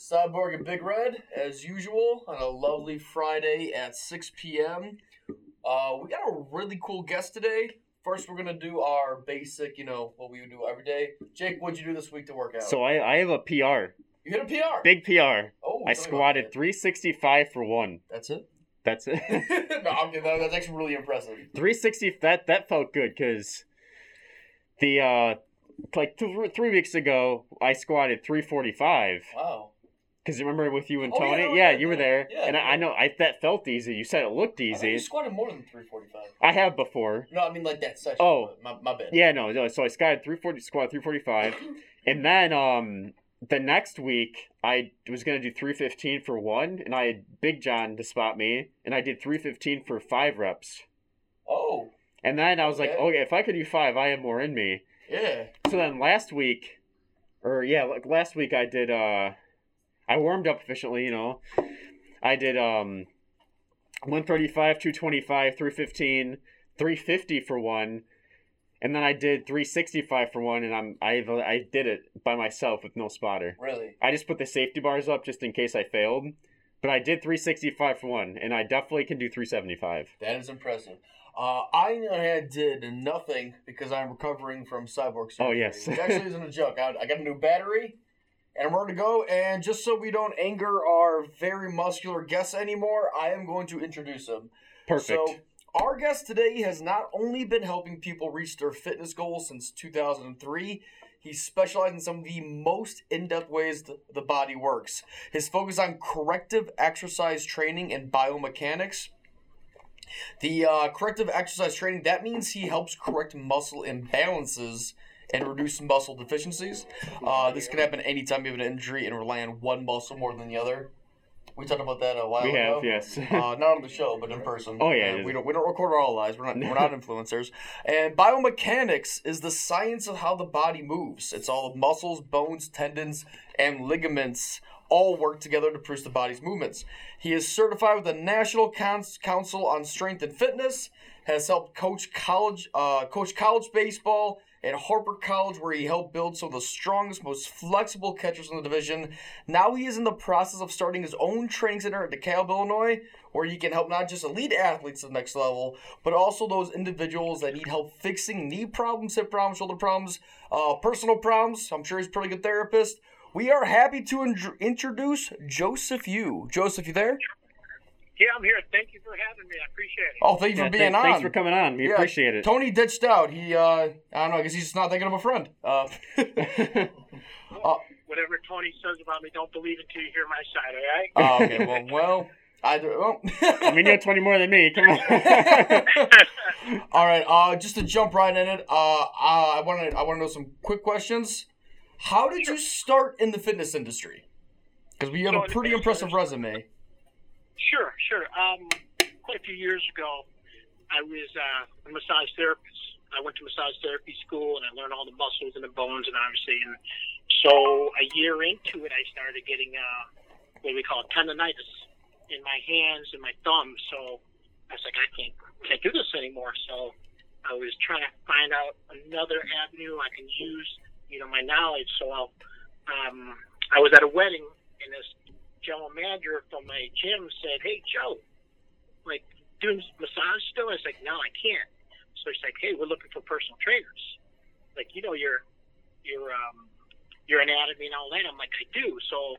Cyborg and Big Red, as usual, on a lovely Friday at 6 p.m. Uh, we got a really cool guest today. First, we're gonna do our basic, you know, what we would do every day. Jake, what'd you do this week to work out? So I, I have a PR, you hit a PR. big PR. Oh, I tell me about squatted 365 for one. That's it. That's it. no, I'm kidding. That- That's actually really impressive. 360. That that felt good because the uh like two, three weeks ago I squatted 345. Wow. Because you remember with you and Oh, yeah, Tony, no, yeah, yeah, you were there, yeah, and I, I know I that felt easy. You said it looked I you easy. squatted more than 345. I have before. No, I mean like that session. Oh. my, my bad. Yeah, no, no. So I squatted 340, squat 345, and then um the next week I was gonna do 315 for one, and I had Big John to spot me, and I did 315 for five reps. Oh, And then I was like, Okay. okay, if I could do five, I have more in me. yeah. So then last week, or yeah, like last week I did. uh I warmed up efficiently, you know. I did um, one thirty five, two twenty five, three fifteen, three fifty for one, and then I did three sixty five for one, and I'm I I did it by myself with no spotter. Really. I just put the safety bars up just in case I failed, but I did three sixty five for one, and I definitely can do three seventy five. That is impressive. Uh, I on the other hand did nothing because I'm recovering from cyborg surgery. Oh, yes. which actually isn't a joke. I, I got a new battery, and I'm ready to go. And just so we don't anger our very muscular guests anymore, I am going to introduce him. Perfect. So, our guest today has not only been helping people reach their fitness goals since 2003, he specialized in some of the most in depth ways the, the body works. His focus on corrective exercise training and biomechanics. The uh, corrective exercise training, that means he helps correct muscle imbalances and reduce muscle deficiencies. Uh, this can happen anytime you have an injury and rely on one muscle more than the other. We talked about that a while we ago have yes. uh, not on the show, but in person. Oh, yeah, we don't we don't record our lives. We're not we're not influencers. And biomechanics is the science of how the body moves. It's all the muscles, bones, tendons, and ligaments all work together to produce the body's movements. He is certified with the National Council on Strength and Fitness. Has helped coach college uh, coach college baseball at Harper College, where he helped build some of the strongest, most flexible catchers in the division. Now he is in the process of starting his own training center at DeKalb, Illinois, where he can help not just elite athletes to the next level, but also those individuals that need help fixing knee problems, hip problems, shoulder problems, uh, personal problems. I'm sure he's a pretty good therapist. We are happy to in- introduce Joseph Yu. Joseph, you there? Yeah, I'm here. Thank you for having me. I appreciate it. Oh, thank you Yeah, for being thank- on. Thanks for coming on. We Yeah, appreciate it. Tony ditched out. He, uh, I don't know. I guess he's just not thinking of a friend. Uh, uh, Whatever Tony says about me, don't believe it until you hear my side, all right? oh, okay. Well, well, I do. Well. I mean, you have 20 more than me. Come on. All right. Uh, just to jump right in it. Uh, uh I want to. I want to know some quick questions. How did you start in the fitness industry? Because we have So a pretty fitness impressive resume. Sure, sure. Um, quite a few years ago, I was uh, a massage therapist. I went to massage therapy school and I learned all the muscles and the bones and obviously. And so a year into it, I started getting uh, what we call tendonitis in my hands and my thumbs. So I was like, I can't can't do this anymore. So I was trying to find out another avenue I can use, you know, my knowledge. So I'll, um, I was at a wedding and this general manager from my gym said, "Hey Joe, like doing massage still?" I was like, "No, I can't." So he's like, "Hey, we're looking for personal trainers. Like, you know your your um your anatomy and all that." I'm like, "I do." So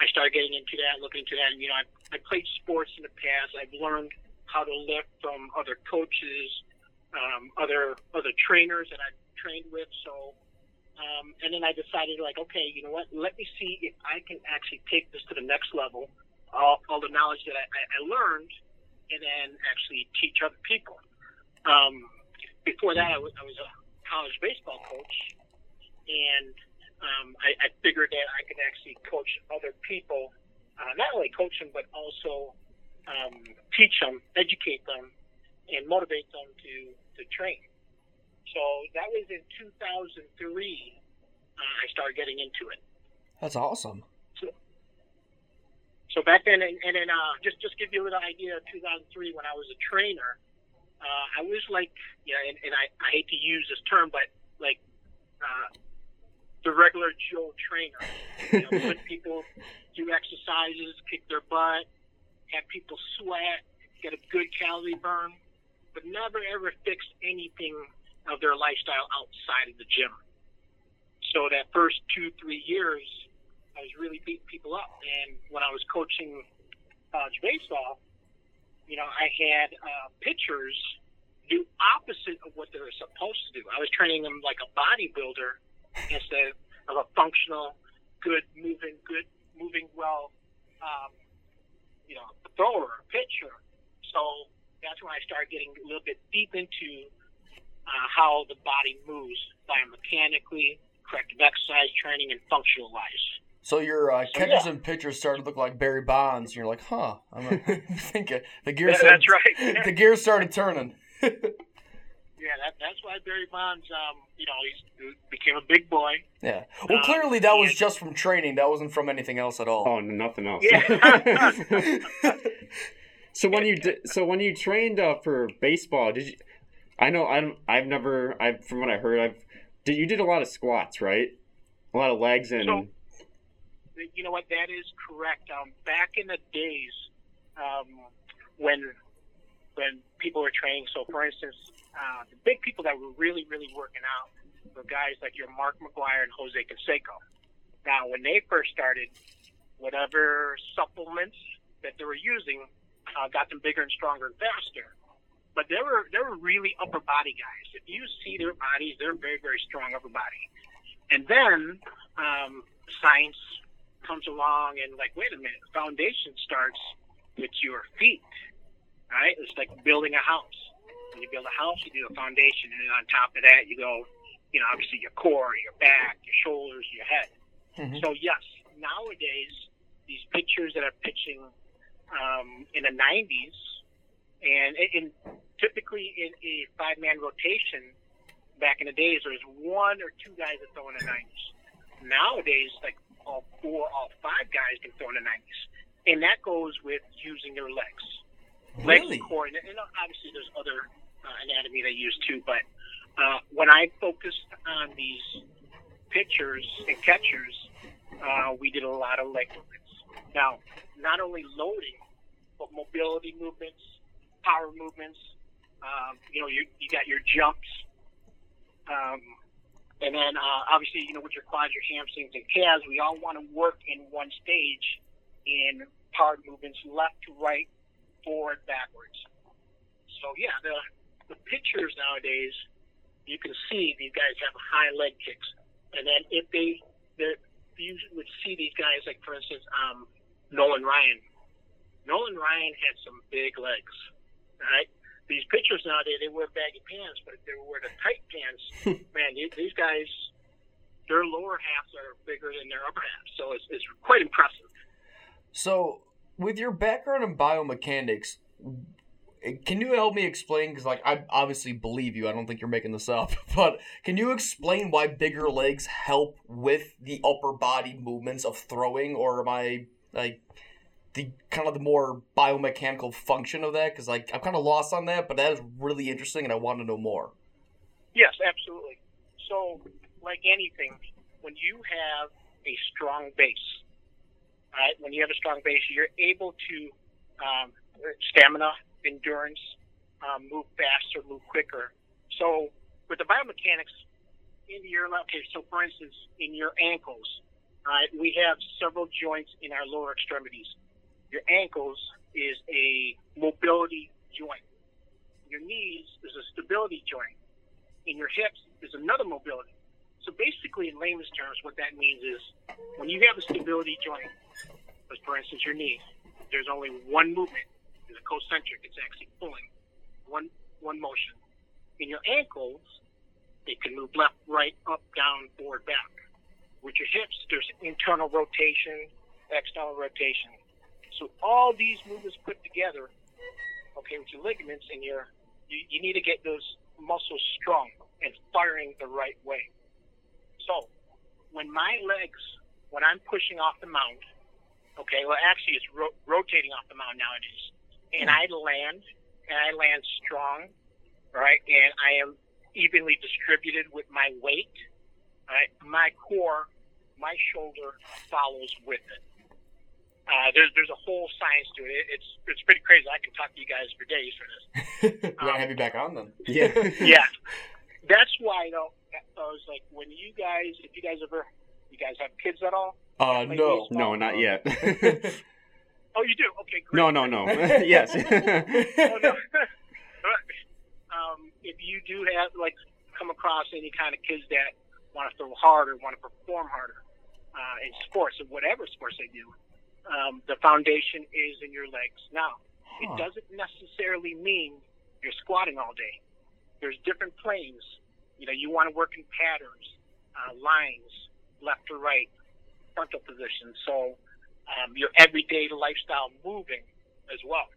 I started getting into that, looking into that, and you know, I I played sports in the past. I've learned how to lift from other coaches, um, other other trainers that I've trained with. So um, and then I decided, like, okay, you know what? Let me see if I can actually take this to the next level. All, all the knowledge that I, I, learned, and then actually teach other people. Um, before that, I was, I was a college baseball coach, and um, I, I figured that I could actually coach other people, uh, not only coach them, but also um, teach them, educate them, and motivate them to, to train. So that was in 2003. Uh, I started getting into it. That's awesome. So back then, and, and then uh, just just give you a little idea. of 2003, when I was a trainer, uh, I was like, yeah, and, and I, I hate to use this term, but like uh, the regular Joe trainer. You know, put people do exercises, kick their butt, have people sweat, get a good calorie burn, but never ever fix anything of their lifestyle outside of the gym. So that first two, three years, I was really beating people up. And when I was coaching college baseball, you know, I had uh, pitchers do opposite of what they were supposed to do. I was training them like a bodybuilder instead of a functional, good moving, good moving well, um, you know, thrower, pitcher. So that's when I started getting a little bit deep into uh, how the body moves biomechanically, corrective exercise training, and functional wise. So your uh, So, catchers yeah. and pitchers started to look like Barry Bonds, and you're like, huh? I'm thinking the gears. Yeah, started, that's right. The gears started turning. Yeah, that, that's why Barry Bonds, um, you know, he became a big boy. Yeah. Well, Um, clearly that was yeah. just from training. That wasn't from anything else at all. Oh, nothing else. Yeah. so when you did, so when you trained uh, for baseball, did you? I know I'm. I've never. I from what I heard, I've. Did you did a lot of squats, right? A lot of legs and. So- you know what? That is correct. Um, back in the days um, when when people were training, so for instance, uh, the big people that were really really working out were guys like your Mark McGwire and Jose Canseco. Now, when they first started, whatever supplements that they were using uh, got them bigger and stronger and faster. But they were they were really upper body guys. If you see their bodies, they're very very strong upper body. And then um, science comes along and like, wait a minute, foundation starts with your feet. Right? It's like building a house. When you build a house, you do a foundation, and then on top of that, you go, you know, obviously your core, your back, your shoulders, your head. Mhm. So yes, nowadays these pitchers that are pitching um, in the 90s, and typically in a five-man rotation, back in the days there was one or two guys that throw in the 90s. Nowadays, like all four, all five guys can throw in the 90s, and that goes with using their legs, legs Really? and core, and, and obviously there's other uh, anatomy they use too. But uh, when I focused on these pitchers and catchers, uh, we did a lot of leg movements. Now, not only loading, but mobility movements, power movements. Um, you know, you, you got your jumps. Um, and then uh, obviously, you know, with your quads, your hamstrings, and calves, we all want to work in one stage in power movements, left to right, forward, backwards. So yeah, the the pitchers nowadays, you can see these guys have high leg kicks, and then if they, the you would see these guys like for instance, um, Nolan Ryan. Nolan Ryan had some big legs, right? These pitchers nowadays they wear baggy pants, but if they wear the tight pants, man, these, these guys, their lower halves are bigger than their upper halves, so it's, it's quite impressive. So, with your background in biomechanics, can you help me explain? Because, like, I obviously believe you. I don't think you're making this up. But can you explain why bigger legs help with the upper body movements of throwing, or am I like the kind of the more biomechanical function of that? Because, like, I'm kind of lost on that. But that is really interesting, and I want to know more. Yes, absolutely. So, like anything, when you have a strong base, right? When you have a strong base, you're able to um, stamina, endurance, um, move faster, move quicker. So, with the biomechanics in your okay, so for instance, in your ankles, right? We have several joints in our lower extremities. Your ankles is a mobility joint. Your knees is a stability joint And your hips is another mobility. So basically, in layman's terms, what that means is when you have a stability joint, for instance your knee, there's only one movement. It's concentric. It's actually pulling one one motion. In your ankles, they can move left, right, up, down, forward, back. With your hips, there's internal rotation, external rotation. So all these movements put together, okay, with your ligaments and your, you, you need to get those muscles strong and firing the right way. So when my legs, when I'm pushing off the mound, okay, well actually it's ro- rotating off the mound nowadays, and hmm. I land, and I land strong, right, and I am evenly distributed with my weight. right, my core, my shoulder follows with it. Uh, there's there's a whole science to it. it. It's it's pretty crazy. I can talk to you guys for days for this. we gotta have you back on then. Yeah. Yeah, that's why though. I was like, when you guys, if you guys ever, you guys have kids at all? Uh, Play no. No, not yet. Oh, you do. Okay, great. no, no, no. yes. oh, no. um, if you do have like come across any kind of kids that want to throw harder, want to perform harder uh, in sports or whatever sports they do, um, the foundation is in your legs. Now, Huh. it doesn't necessarily mean you're squatting all day. There's different planes. You know, you want to work in patterns, uh, lines, left to right, frontal position. So um, your everyday lifestyle moving as well.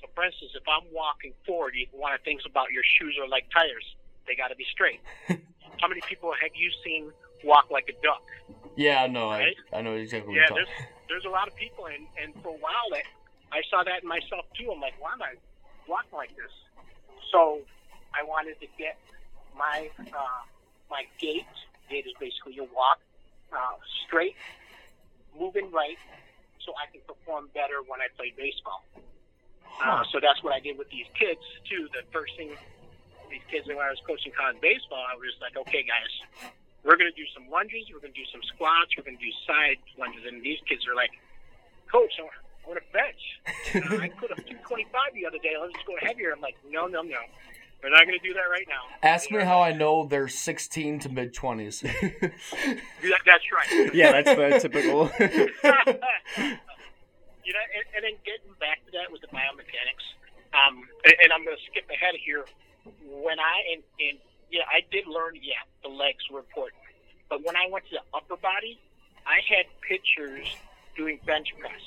So, for instance, if I'm walking forward, you, of the things about your shoes are like tires; they got to be straight. How many people have you seen walk like a duck? Yeah, no, I, Right? I know exactly what Yeah, you're talking. there's a lot of people, and and for a while that I saw that in myself too. I'm like, why am I walking like this? So I wanted to get my uh, my gait. Gait is basically your walk uh, straight, moving right, so I can perform better when I play baseball. Uh, so that's what I did with these kids too. The first thing these kids when I was coaching college baseball, I was like, okay, guys, we're going to do some lunges, we're going to do some squats, we're going to do side lunges, and these kids are like, coach, I want to bench. Uh, I put a 225 the other day. Let's go heavier. I'm like, no, no, no. We're not going to do that right now. Ask You me know, how I know they're 16 to mid 20s. that- That's right. yeah, that's the typical. you know, and, and then getting back to that with the biomechanics, um, and, and I'm going to skip ahead here. When I and, and yeah, I did learn. Yeah, the legs were important, but when I went to the upper body, I had pictures doing bench press.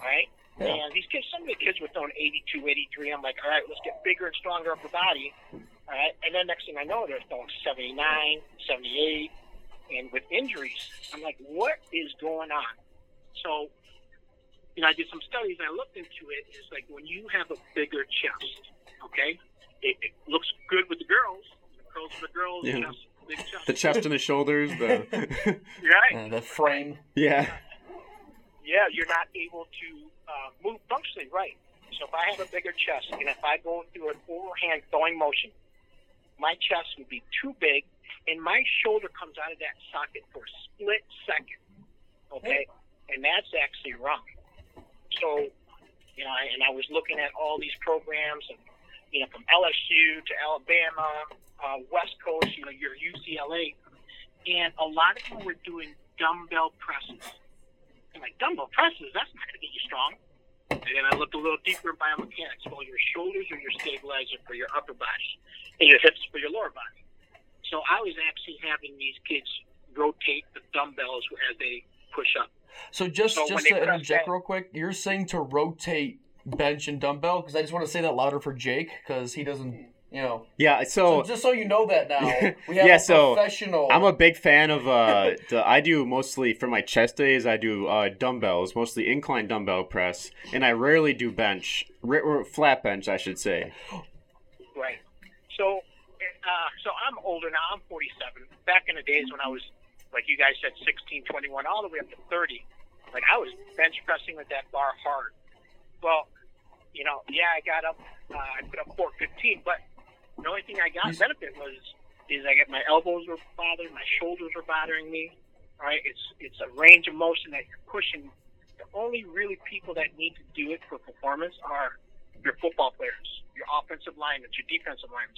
Right, Yeah. and these kids, some of the kids were throwing 82, 83. I'm like, all right, let's get bigger and stronger upper body. All right, and then next thing I know, they're throwing 79, 78, and with injuries, I'm like, what is going on? So you know, I did some studies and I looked into it. It's like when you have a bigger chest, okay, it, it looks good with the girls. The girls for the girls, Yeah. chest, big chest. the chest and the shoulders. The right? Uh, the frame. yeah. Yeah, you're not able to uh, move functionally right. So if I have a bigger chest and if I go through an overhand throwing motion, my chest would be too big and my shoulder comes out of that socket for a split second. Okay? And that's actually wrong. So, you know, and I was looking at all these programs and, you know, from LSU to Alabama, uh, West Coast, you know, your UCLA, and a lot of them were doing dumbbell presses. I'm like, dumbbell presses, that's not going to get you strong. And then I looked a little deeper in biomechanics. Well, your shoulders are your stabilizer for your upper body, and your hips for your lower body. So I was actually having these kids rotate the dumbbells as they push up. So just So just to interject real quick, you're saying to rotate bench and dumbbell because I just want to say that louder for Jake because he doesn't, you know. Yeah. So So just so you know that now, we have Yeah, a so professional. I'm a big fan of uh the I do mostly for my chest days I do uh dumbbells, mostly incline dumbbell press, and I rarely do bench, r- or flat bench I should say. Right. So, uh, so I'm older now. I'm 47. Back in the days when I was, like you guys said, 16, 21, all the way up to 30, like I was bench pressing with that bar hard. Well, you know, yeah, I got up, uh, I put up 415, but the only thing I got benefit was is I got my elbows were bothering, my shoulders were bothering me. All right, it's it's a range of motion that you're pushing. The only really people that need to do it for performance are your football players, your offensive linemen, your defensive linemen.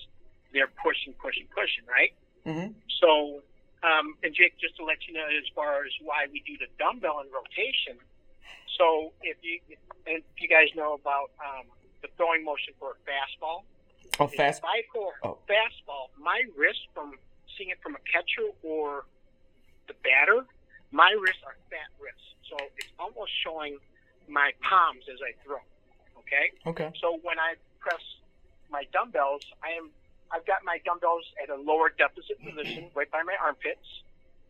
They're pushing, pushing, pushing, right? Mhm. So, um, and Jake, just to let you know, as far as why we do the dumbbell and rotation. So, if you if you guys know about um, the throwing motion for a fastball, a fast. if I throw a Oh. fastball, my wrist from seeing it from a catcher or the batter, my wrists are fat wrists. So it's almost showing my palms as I throw. Okay? Okay. So when I press my dumbbells, I am I've got my dumbbells at a lower deficit position, right by my armpits.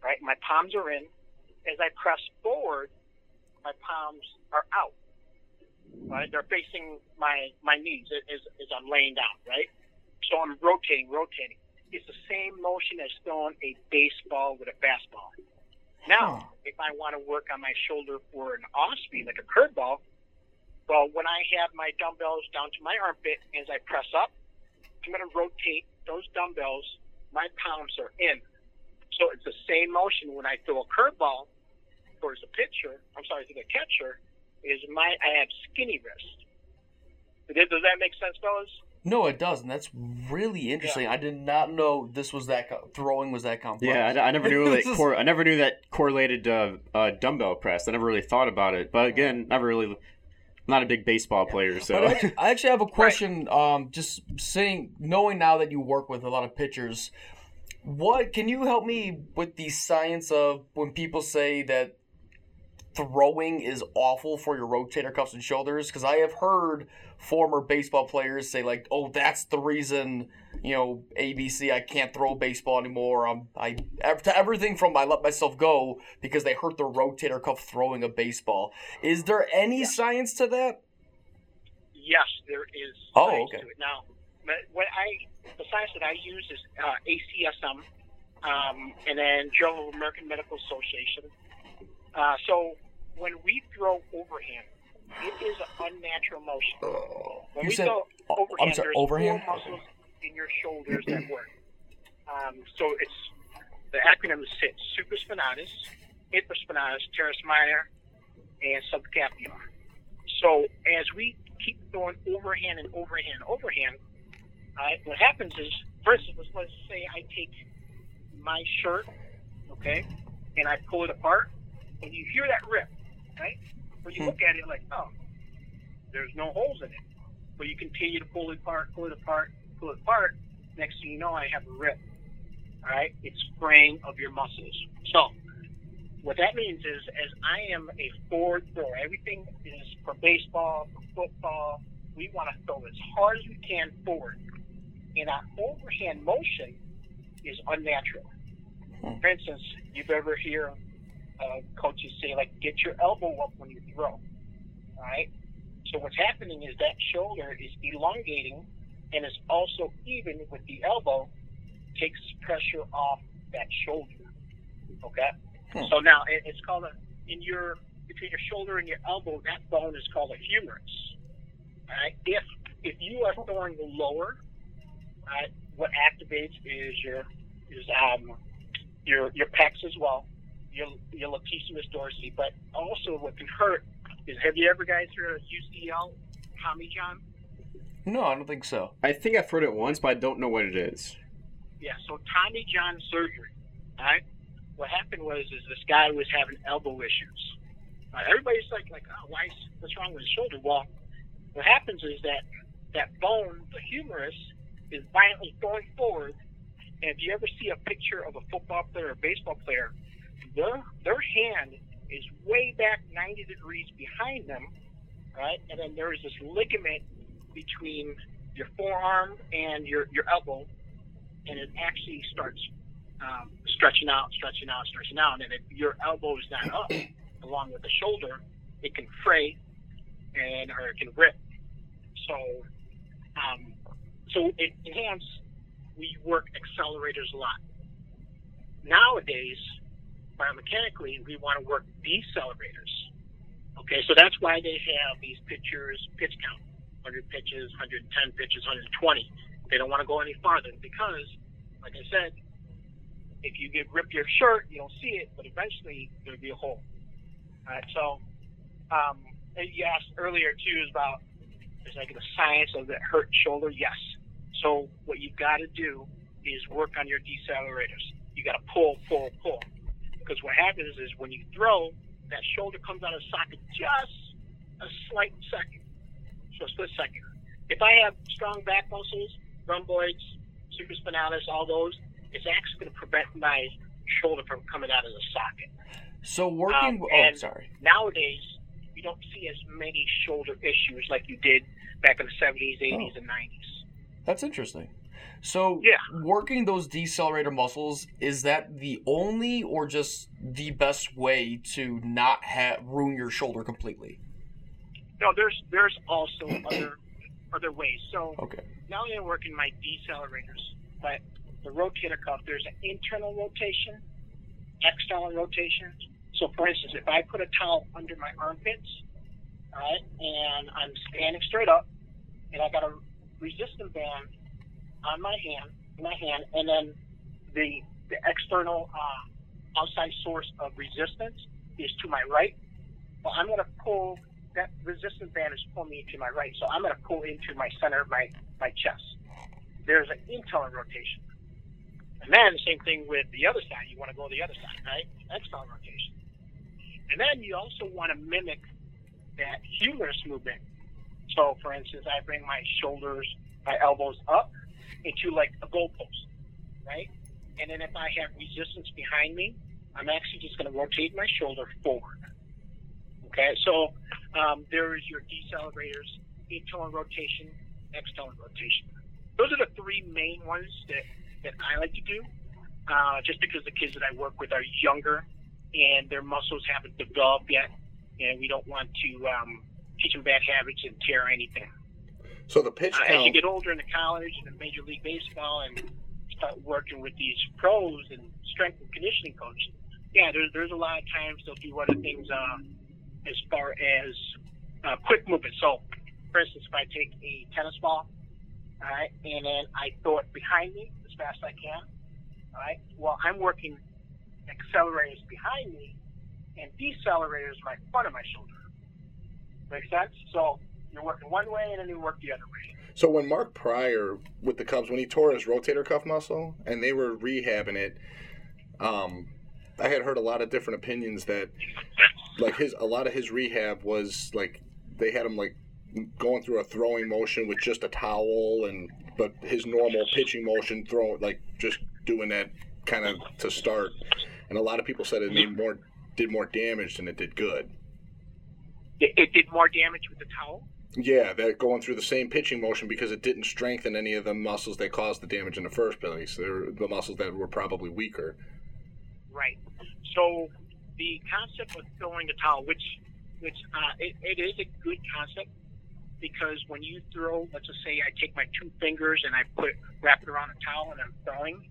Right, my palms are in. As I press forward, my palms are out. Mm-hmm. Right, they're facing my my knees as, as I'm laying down. Right, so I'm rotating, rotating. it's the same motion as throwing a baseball with a fastball. Now, if I want to work on my shoulder for an off speed, like a curveball, well, when I have my dumbbells down to my armpit as I press up, I'm going to rotate those dumbbells. My palms are in. So it's the same motion when I throw a curveball towards the pitcher. I'm sorry, to the catcher. Is my I have skinny wrist. Does does that make sense, fellas? No, it doesn't. That's really interesting. I did not know this was that co- throwing was that complex. Yeah, I, I never knew that. Cor- I never knew that correlated uh, uh, dumbbell press. I never really thought about it. But again, never really. Not a big baseball player, But so I actually, I actually have a question. Um, just saying, knowing now that you work with a lot of pitchers, what can you help me with the science of when people say that throwing is awful for your rotator cuffs and shoulders? Because I have heard former baseball players say like, "Oh, that's the reason." You know, ABC. I can't throw baseball anymore. Um, I to everything from I let myself go because they hurt their rotator cuff throwing a baseball. Is there any science to that? Yes, there is. Oh, science okay. To it. Now, what I the science that I use is uh, ACSM, um, and then Journal of American Medical Association. Uh, so when we throw overhand, it is an unnatural motion. When You we said- throw oh, overhand, I'm sorry, there's overhand? four muscles in your shoulders that work. Um, so it's the acronym is SIT: supraspinatus, infraspinatus, teres minor, and subscapular. So as we keep throwing overhand and overhand and overhand, uh, what happens is, first instance, let's, let's say I take my shirt, okay, and I pull it apart, and you hear that rip, right? But you Hmm. look at it like, oh, there's no holes in it. But you continue to pull it apart, pull it apart, pull it apart. Next thing you know, I have a rip. All right, it's fraying of your muscles. So what that means is, as I am a forward thrower, everything is for baseball, for football. We want to throw as hard as we can forward, and our overhand motion is unnatural. Hmm. For instance, you've ever hear uh, coaches say like, "Get your elbow up when you throw." All right. So what's happening is that shoulder is elongating, and is also even with the elbow, takes pressure off that shoulder. Okay. Hmm. So now it, it's called a in your between your shoulder and your elbow. That bone is called a humerus. All right. If if you are throwing lower, all right, what activates is your is um your your pecs as well, your your latissimus dorsi, but also what can hurt is have you ever guys heard of UCL, Tommy John? No, I don't think so. I think I've heard it once, but I don't know what it is. Yeah, so Tommy John surgery. All right. What happened was is this guy was having elbow issues. Uh, everybody's like like oh why is, what's wrong with his shoulder? Well, what happens is that that bone, the humerus, is violently going forward. And if you ever see a picture of a football player or baseball player, their their hand is way back 90 degrees behind them, right? And then there is this ligament between your forearm and your, your elbow, and it actually starts um, stretching out, stretching out, stretching out. And if your elbow is not up along with the shoulder, it can fray and or it can rip. So, um, so in, hands, we work accelerators a lot. Nowadays, biomechanically, we want to work decelerators. Okay, so that's why they have these pitchers pitch count 100 pitches, 110 pitches, 120. They don't want to go any farther because, like I said, if you get rip your shirt, you don't see it, but eventually there'll be a hole. All right, so um, you asked earlier too about is like the science of the hurt shoulder. Yes. So what you've got to do is work on your decelerators. You got to pull, pull, pull. Because what happens is when you throw, that shoulder comes out of socket just a slight second, so a split second. If I have strong back muscles, rhomboids, supraspinatus, all those, it's actually going to prevent my shoulder from coming out of the socket. So working. Um, oh, sorry. Nowadays, you don't see as many shoulder issues like you did back in the 70s, 80s, Oh. and 90s. That's interesting. So Yeah. working those decelerator muscles is that the only or just the best way to not have ruin your shoulder completely? No, there's there's also other other ways. So Okay. not only am I working my decelerators, but the rotator cuff, there's an internal rotation, external rotation. So, for instance, if I put a towel under my armpits, all right, and I'm standing straight up, and I got a resistant band on my hand, my hand, and then the the external uh, outside source of resistance is to my right. Well, I'm going to pull that resistance band is pulling me to my right, so I'm going to pull into my center of my my chest. There's an internal rotation. And then same thing with the other side. You want to go the other side, right? External rotation. And then you also want to mimic that humerus movement. So, for instance, I bring my shoulders, my elbows up into like a goalpost, right? And then if I have resistance behind me, I'm actually just going to rotate my shoulder forward. Okay, so um, there is your decelerators, internal rotation, external rotation. Those are the three main ones that, that I like to do, uh, just because the kids that I work with are younger and their muscles haven't developed yet, and we don't want to um, teach them bad habits and tear anything. So the pitch Uh, count. as you get older in the college and in Major League Baseball and start working with these pros and strength and conditioning coaches, yeah, there's there's a lot of times they'll do other things uh, as far as uh, quick movement. So, for instance, if I take a tennis ball, all right, and then I throw it behind me as fast as I can, all right, well, I'm working accelerators behind me and decelerators my front of my shoulder. Make sense? So you're working one way and then you work the other way. So when Mark Prior with the Cubs, when he tore his rotator cuff muscle and they were rehabbing it, um, I had heard a lot of different opinions that like his a lot of his rehab was like they had him like going through a throwing motion with just a towel and but his normal pitching motion throw like just doing that kind of to start and a lot of people said it made more did more damage than it did good It, it did more damage with the towel. Yeah that going through the same pitching motion because it didn't strengthen any of the muscles that caused the damage in the first place they're the muscles that were probably weaker Right. So the concept of throwing a towel, which which uh, it, it is a good concept because when you throw, let's just say I take my two fingers and I put wrap it around a towel and I'm throwing,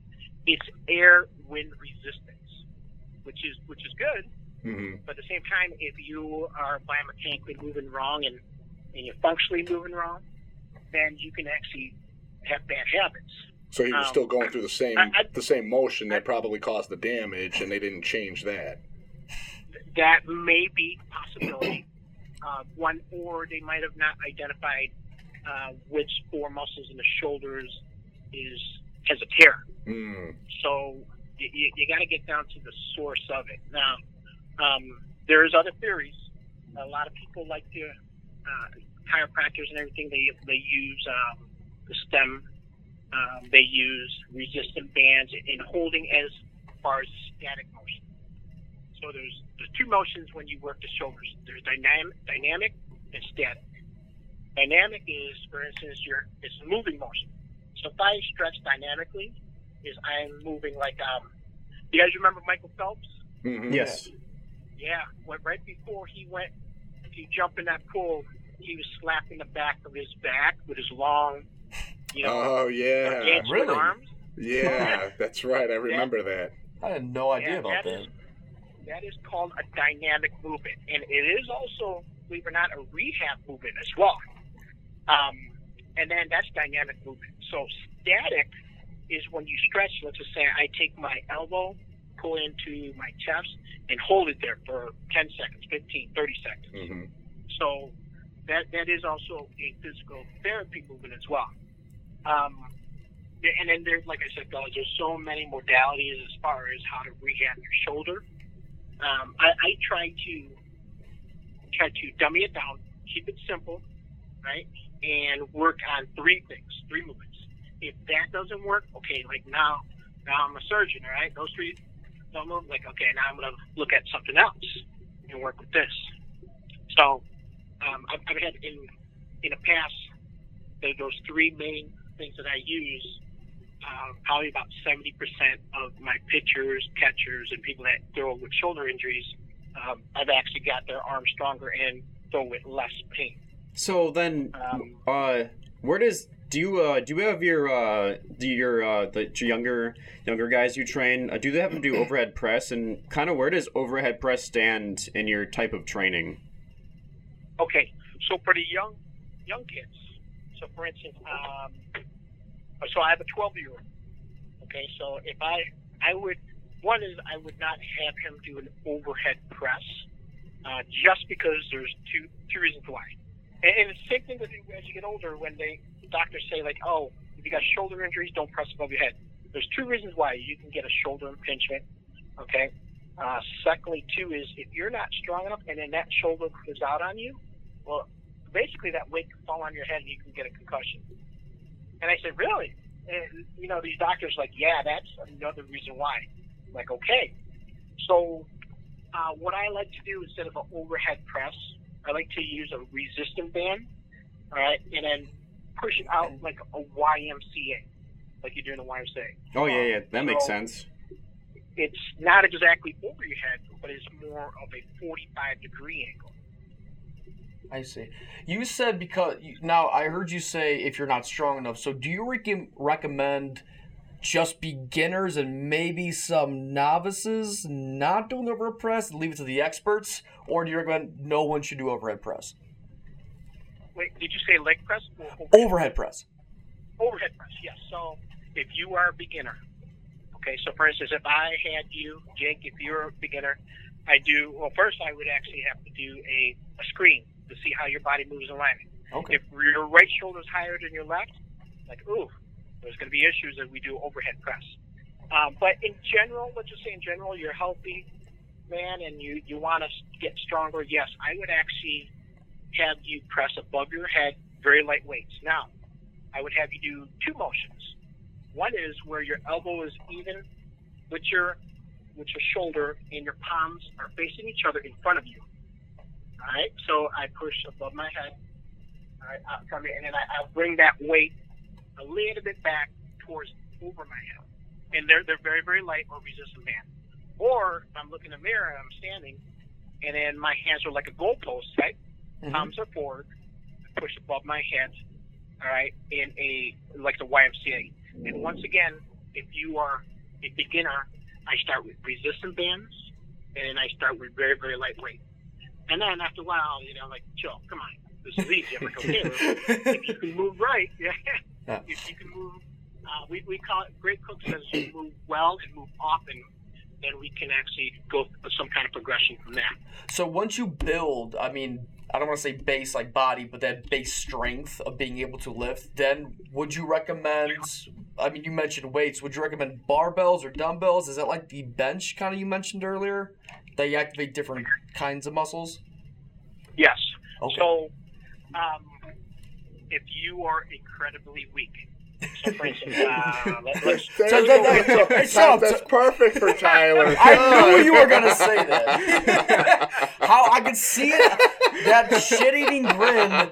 it's air wind resistance, which is which is good. hmm But at the same time, if you are biomechanically moving wrong and, and you're functionally moving wrong, then you can actually have bad habits. so he was Um, still going through the same I- I- the same motion that probably caused the damage and they didn't change that That may be a possibility. Uh, one, or they might have not identified uh, which four muscles in the shoulders is has a tear. mm. So you, you, you got to get down to the source of it. Now, um, there's other theories. A lot of people like to uh, chiropractors and everything. They they use um, the stem. Um, they use resistant bands in holding as far as static motion. So there's there's two motions when you work the shoulders. There's dynamic dynamic and static. Dynamic is, for instance, your it's a moving motion. So if I stretch dynamically, is I'm moving like um. You guys remember Michael Phelps? Mhm. Yes. Yeah. When, right before he went to jump in that pool, he was slapping the back of his back with his long, you know, oh yeah really? arms. yeah that's right i remember that I had no idea Yeah, about that that. is- That is called a dynamic movement, and it is also, believe it or not, a rehab movement as well. Um, and then that's dynamic movement. So static is when you stretch. Let's just say I take my elbow, pull into my chest, and hold it there for 10 seconds, 15, 30 seconds. hmm So that that is also a physical therapy movement as well. Um, and then there's, like I said, guys, there's so many modalities as far as how to rehab your shoulder. Um, I, I try to try to dummy it down, keep it simple, right, and work on three things, three movements. If that doesn't work, okay, like now, now I'm a surgeon, all right? Those three Like, okay, now I'm gonna look at something else and work with this. So um, I've, I've had in in the past there, those three main things that I use. Uh, probably about seventy percent of my pitchers, catchers, and people that throw with shoulder injuries, um, I've actually got their arms stronger and throw with less pain. So then, Um, uh, where does do you uh, do you have your uh, do your uh, the younger younger guys you train? Uh, do they have to do overhead press? And kind of where does overhead press stand in your type of training? Okay, so for the young young kids, so for instance, um, so I have a 12 year old. Okay, so if I I would one is I would not have him do an overhead press, uh, just because there's two two reasons why. And, it's the same thing with as you get older when they doctors say like, oh, if you got shoulder injuries, don't press above your head. There's two reasons why you can get a shoulder impingement. Okay. Uh, secondly, too, is if you're not strong enough and then that shoulder goes out on you, well, basically that weight can fall on your head and you can get a concussion. And I said, really? And, you know, these doctors like, yeah, that's another reason why. I'm like, okay. So uh, what I like to do instead of an overhead press, I like to use a resistant band, all right, and then push it out like a YMCA, like you're doing a YMCA. Oh yeah, yeah, that um, makes So- sense. It's not exactly over your head, but it's more of a 45 degree angle. I see. You said because now I heard you say if you're not strong enough. So do you rec- recommend just beginners and maybe some novices not doing the overhead press and leave it to the experts, or do you recommend no one should do overhead press? Wait, did you say leg press or overhead? Overhead press. Overhead press, yes. So if you are a beginner, okay, so for instance, if I had you, Jake, if you're a beginner, I do, well, first I would actually have to do a, a screen to see how your body moves in alignment. Okay. If your right shoulder is higher than your left, like, ooh, there's going to be issues if we do overhead press. Um, but in general, let's just say in general, you're healthy, man, and you, you want to get stronger, yes, I would actually have you press above your head, very light weights. Now, I would have you do two motions. One is where your elbow is even with your with your shoulder and your palms are facing each other in front of you. All right. So I push above my head. All right, out from it, and then I, I bring that weight a little bit back towards over my head. And they're they're very very light or resistant band. Or if I'm looking in the mirror and I'm standing, and then my hands are like a goalpost, right? Mhm. palms are forward, push above my head, all right, in a like the YMCA. And once again, if you are a beginner, I start with resistant bands, and then I start with very very lightweight. And then after a while, you know, like chill, come on, this is easy. I'm like, okay, if you can move right, yeah. Yeah. If you can move, uh, we we call it Gray Cook says you move well and move often. Then we can actually go some kind of progression from that. So once you build, I mean, I don't want to say base like body, but that base strength of being able to lift, then would you recommend? I mean, you mentioned weights. Would you recommend barbells or dumbbells? Is that like the bench kind of you mentioned earlier? That you activate different kinds of muscles. Yes. Okay. So, um, if you are incredibly weak, so for instance, uh, let, There So we that- that- shut up. That's perfect for Tyler. I knew you were gonna say that. How I could see it. That shit-eating grin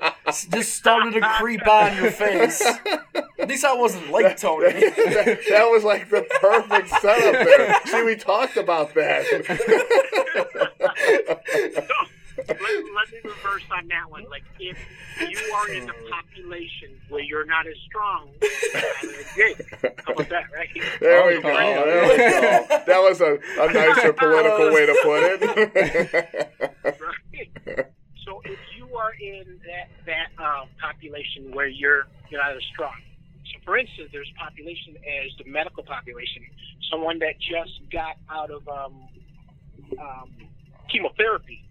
just started to creep on your face. At least I wasn't late, Tony. that, that was like the perfect setup there. See, we talked about that. Let, let me reverse on that one. Like, if you are in the population where you're not as strong, great. How about that, right? There Oh, we go. There we go. That was a, a nicer political way to put it. right? So if you are in that that uh, population where you're you're not as strong, so for instance, there's population as the medical population, someone that just got out of um, um, chemotherapy,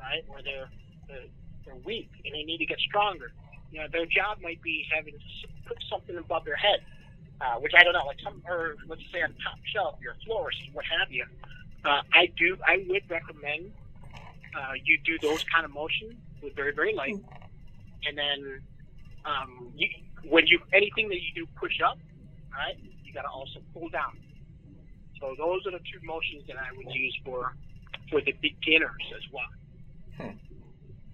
right? Where they're, they're they're weak and they need to get stronger. You know, their job might be having to put something above their head, uh, which I don't know, like some, or let's say on top shelf, your florist, what have you. Uh, I do. I would recommend uh, you do those kind of motions with very very light, and then um, you, when you anything that you do push up, right, you got to also pull down. So those are the two motions that I would use for for the beginners as well. Hmm.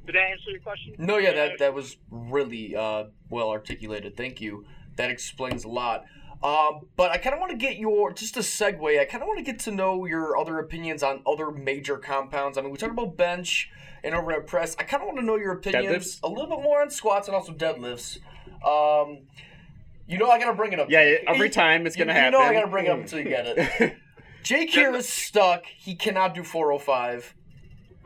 Did that answer your question? No, yeah, that that was really uh, well articulated. Thank you. That explains a lot. Um, but I kind of want to get your just a segue. I kind of want to get to know your other opinions on other major compounds. I mean, we talked about bench and overhead press. I kind of want to know your opinions Deadlifts? a little bit more on squats and also deadlifts. Um, you know I gotta bring it up. Yeah, every time it's gonna you happen. You know I gotta bring it up until you get it. Jake here is stuck. He cannot do 405.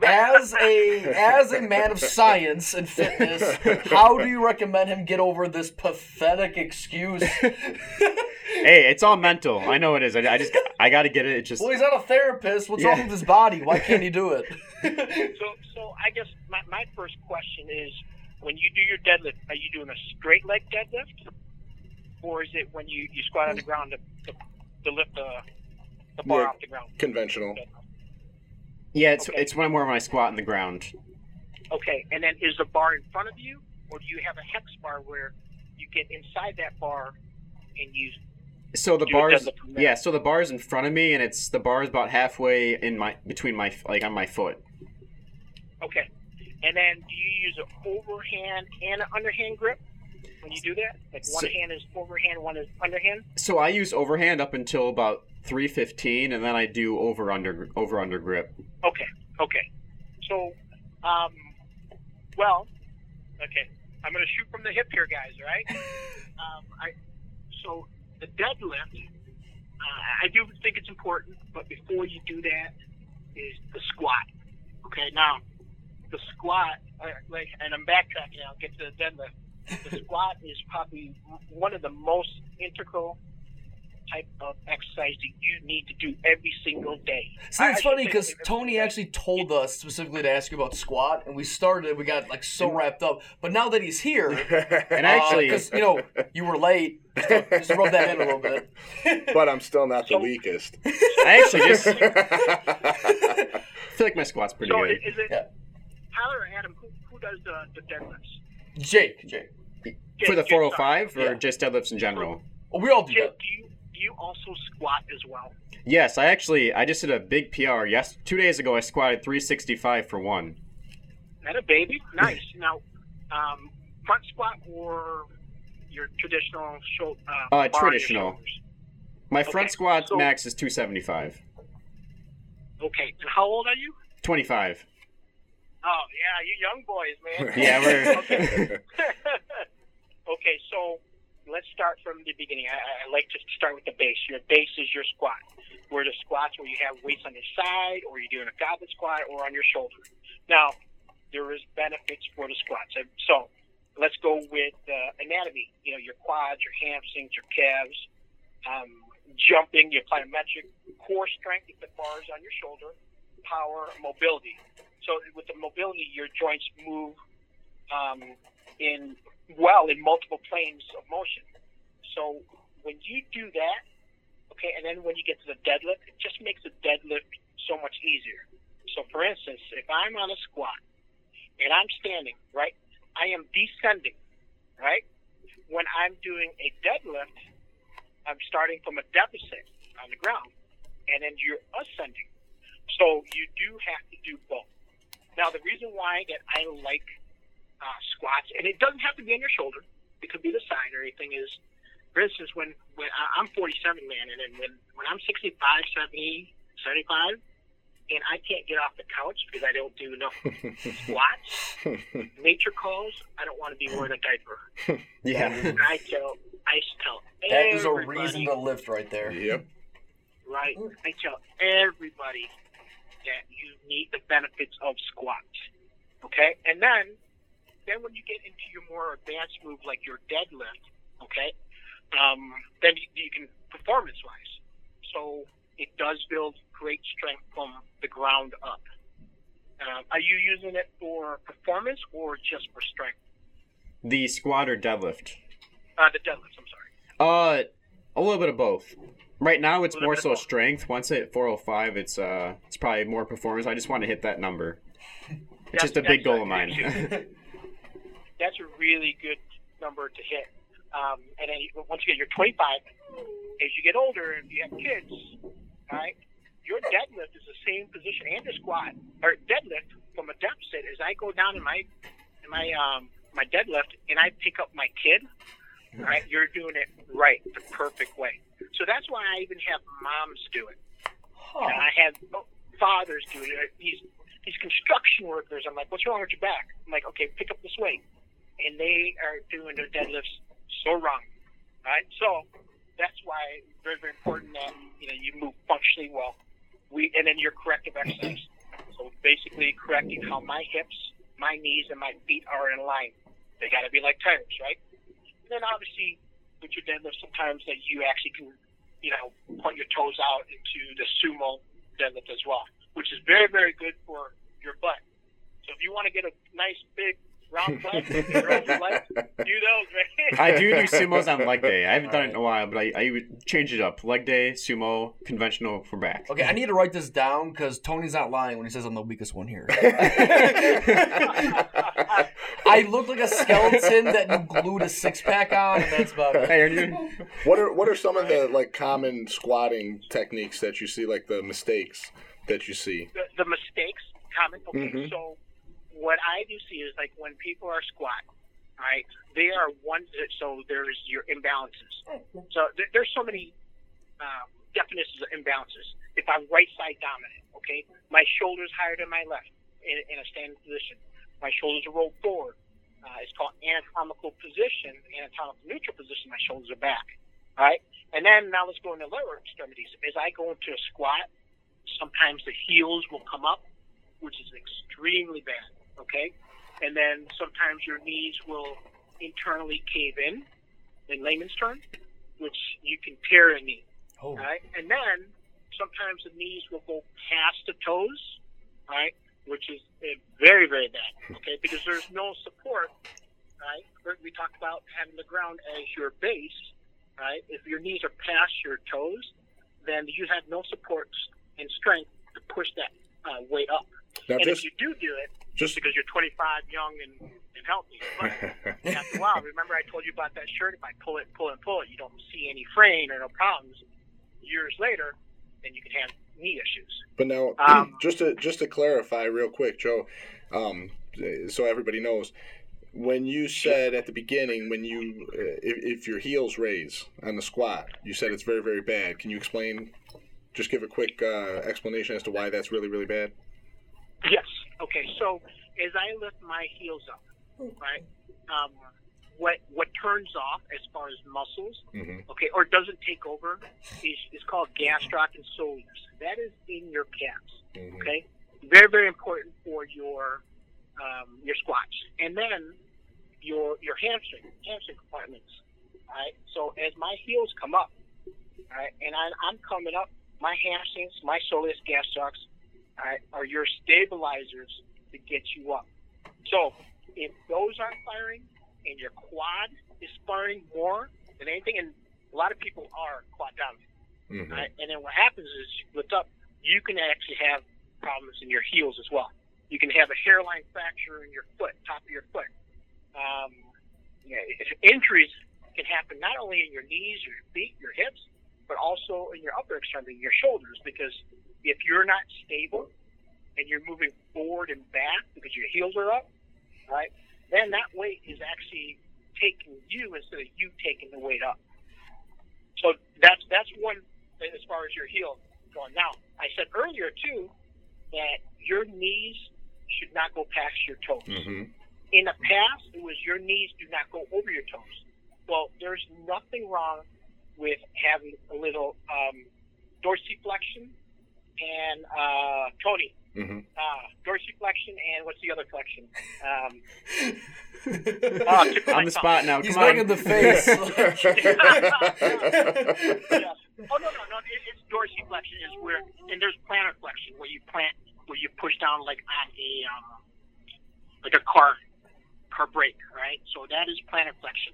As a as a man of science and fitness, how do you recommend him get over this pathetic excuse? hey, it's all mental. I know it is. I, I just I got to get it. It just well, he's not a therapist. What's Yeah. wrong with his body? Why can't he do it? So, so I guess my, my first question is, when you do your deadlift, are you doing a straight leg deadlift, or is it when you, you squat on the ground to, to, to lift the, the bar Yeah. off the ground? Conventional. Yeah. It's Okay. it's when more when I squat on the ground. Okay, and then is the bar in front of you, or do you have a hex bar where you get inside that bar and you? So the bars, deadlift from there. yeah. So the bar's in front of me, and it's the bar's about halfway in my between my like on my foot. Okay, and then do you use an overhand and an underhand grip when you do that? Like one So- hand is overhand, one is underhand. So I use overhand up until about three fifteen, and then I do over under over under grip. Okay, okay. So, um, well, okay. I'm going to shoot from the hip here, guys. Right? um, I so the deadlift. Uh, I do think it's important, but before you do that, is the squat. Okay. Now, the squat, uh, like, and I'm backtracking now. Get to the deadlift. The squat is probably one of the most integral type of exercise that you need to do every single day. See, I- I it's funny because Tony actually told us specifically to ask you about squat, and we started. We got like so wrapped up, but now that he's here, And uh, actually, because you know you were late, just, just to rub that in a little bit. but I'm still not the weakest. I actually just I feel like my squat's pretty So good. is it Yeah. Tyler or Adam? Who, who does the, the deadlifts? Jake, Jake, For the Jake, Jake, 405 or Yeah. just deadlifts in general? well, we all do Jake, that. do you do you also squat as well? Yes, I actually I just did a big PR. Yes, two days ago I squatted 365 for one. That a baby? Nice. now, um, front squat or your traditional shoulder? Uh, Uh, bar on your traditional. My front Okay, squat so- max is 275. Okay. And how old are you? 25. Oh yeah, you young boys, man. Yeah, we're okay. so let's start from the beginning. I, I like to start with the base. Your base is your squat. Where the squats where you have weights on your side, or you're doing a goblet squat, or on your shoulder. Now, there is benefits for the squats. So, let's go with uh, anatomy. You know, your quads, your hamstrings, your calves. Um, jumping, you plyometric. Core strength, you put bars on your shoulder. Power, mobility. So with the mobility, your joints move um, in well in multiple planes of motion. So when you do that, okay, and then when you get to the deadlift, it just makes the deadlift so much easier. So for instance, if I'm on a squat and I'm standing, right, I am descending, right? When I'm doing a deadlift, I'm starting from a deficit on the ground, and then you're ascending. So you do have to do both. Now, the reason why that I like uh, squats, and it doesn't have to be on your shoulder, it could be the side or anything, is, for instance, when, when I- I'm 47, man, and then when, when I'm 65, 70, 75, and I can't get off the couch because I don't do enough squats, nature calls, I don't want to be wearing a diaper. Yeah. And I tell, I tell That is a reason to lift right there. yep. right? I tell everybody that you need the benefits of squats. Okay? And then then when you get into your more advanced move like your deadlift, okay, um, then you, you can performance wise. So it does build great strength from the ground up. Um, are you using it for performance or just for strength? The squat or deadlift? Uh, the deadlift, I'm sorry. Uh, a little bit of both. Right now, it's more so strength. Once I hit 405, it's uh, it's probably more performance. I just want to hit that number. It's just a big goal of mine. that's a really good number to hit. Um, and then you- once you get your 25, as you get older and you have kids, all right, your deadlift is the same position and your squat or deadlift from a deficit. As I go down in my in my um my deadlift and I pick up my kid, all right, you're doing it right, the perfect way. So that's why I even have moms do it. Huh. And I have fathers do it. These these construction workers. I'm like, what's wrong with your back? I'm like, okay, pick up this weight, and they are doing their deadlifts so wrong. Right? So that's why it's very, very important that you know you move functionally well. We and then your corrective exercise. So basically correcting how my hips, my knees, and my feet are in line. They got to be like tires, right? And then obviously with your deadlift, sometimes that you actually can, you know, point your toes out into the sumo deadlift as well, which is very, very good for your butt. So if you want to get a nice big round butt, around your legs, do those, right? I do do sumos on leg day. I haven't done it in a while, but I, I change it up. Leg day, sumo, conventional for back. Okay, I need to write this down because Tony's not lying when he says I'm the weakest one here. I look like a skeleton that you glued a six pack on, and that's about it. Hey, are you- What are what are some of the like common squatting techniques that you see, like the mistakes that you see? the, the mistakes common. Okay, Mhm. so what I do see is like when people are squat, right? They are one. So there's your imbalances. So there, there's so many um, definitions of imbalances. If I'm right side dominant, okay, my shoulders higher than my left in, in a standing position. My shoulders are rolled forward. Uh, it's called anatomical position, anatomical neutral position. My shoulders are back. Right, and then now let's go into lower extremities. As I go into a squat, sometimes the heels will come up, which is extremely bad. Okay, and then sometimes your knees will internally cave in, in layman's terms, which you can tear a knee. Oh. Right, and then sometimes the knees will go past the toes. right? which is uh, very very bad. Okay, because there's no support. Right, we talked about having the ground as your base. Right, if your knees are past your toes, then you have no support and strength to push that uh, weight up. Now, and just if you do do it, just because you're 25, young and, and healthy, but after a while, remember I told you about that shirt? If I pull it, pull it, pull it, you don't see any fraying or no problems. Years later, then you can have knee issues. But now, Um, just to just to clarify real quick, Joe, um, so everybody knows, when you said at the beginning, when you uh, if, if your heels raise on the squat, you said it's very very bad. Can you explain? Just give a quick uh, explanation as to why that's really really bad. Yes. Okay. So as I lift my heels up, right, um, what what turns off as far as muscles, Mm-hmm. okay, or doesn't take over, is, is called gastroc and soleus. That is in your calves. Mm-hmm. Okay, very very important for your um, your squats, and then your your hamstring hamstring compartments. All right. So as my heels come up, all right, and I, I'm coming up, my hamstrings, my soleus gastrocs, right, are your stabilizers to get you up. So if those aren't firing and your quad is firing more than anything, and a lot of people are quad dominant. Mm-hmm. Right? And then what happens is you lift up, you can actually have problems in your heels as well. You can have a hairline fracture in your foot, top of your foot. Um, yeah, injuries can happen not only in your knees, your feet, your hips, but also in your upper extremity, your shoulders, because if you're not stable and you're moving forward and back because your heels are up, right, then that weight is actually taking you instead of you taking the weight up. So that's that's one thing as far as your heel going. Now, I said earlier too that your knees should not go past your toes. Mm-hmm. In the past, it was your knees do not go over your toes. Well, there's nothing wrong with having a little um, dorsiflexion and uh, Tony, Mm-hmm. uh, dorsiflexion and what's the other flexion? Um, oh, it took my on the tongue. spot now. He's Come on. making the face. yeah. Oh no no no! It, it's dorsiflexion is where, and there's plantar flexion where you plant where you push down like on a um, like a car car brake, right? So that is plantar flexion.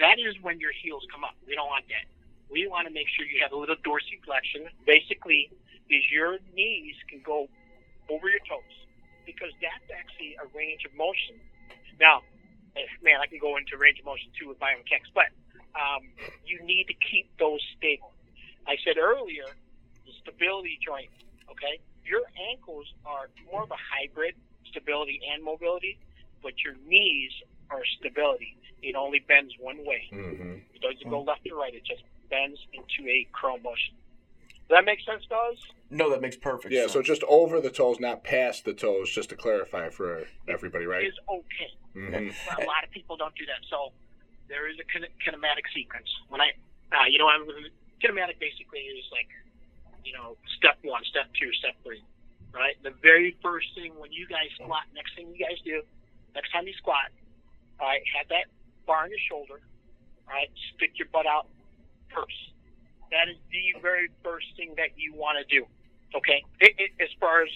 That is when your heels come up. We don't want that. We want to make sure you have a little dorsiflexion. Basically, is your knees can go over your toes because that's actually a range of motion. Now, eh, man, I can go into range of motion too with biomechanics, but um, you need to keep those stable. I said earlier, the stability joint, okay? Your ankles are more of a hybrid, stability and mobility, but your knees are stability. It only bends one way. Mm-hmm. It doesn't go left or right. It just bends into a curl motion. Does that make sense, guys? No, that makes perfect Yeah, sense. so just over the toes, not past the toes, just to clarify for everybody, right? Is okay. hmm But a lot of people don't do that. So there is a kin- kinematic sequence. When I, uh, you know, I'm kinematic basically is like, you know, step one, step two, step three, right? The very first thing when you guys squat, next thing you guys do, next time you squat, all right, have that bar on your shoulder, all right, stick your butt out first. That is the very first thing that you want to do. Okay, it, it, as far as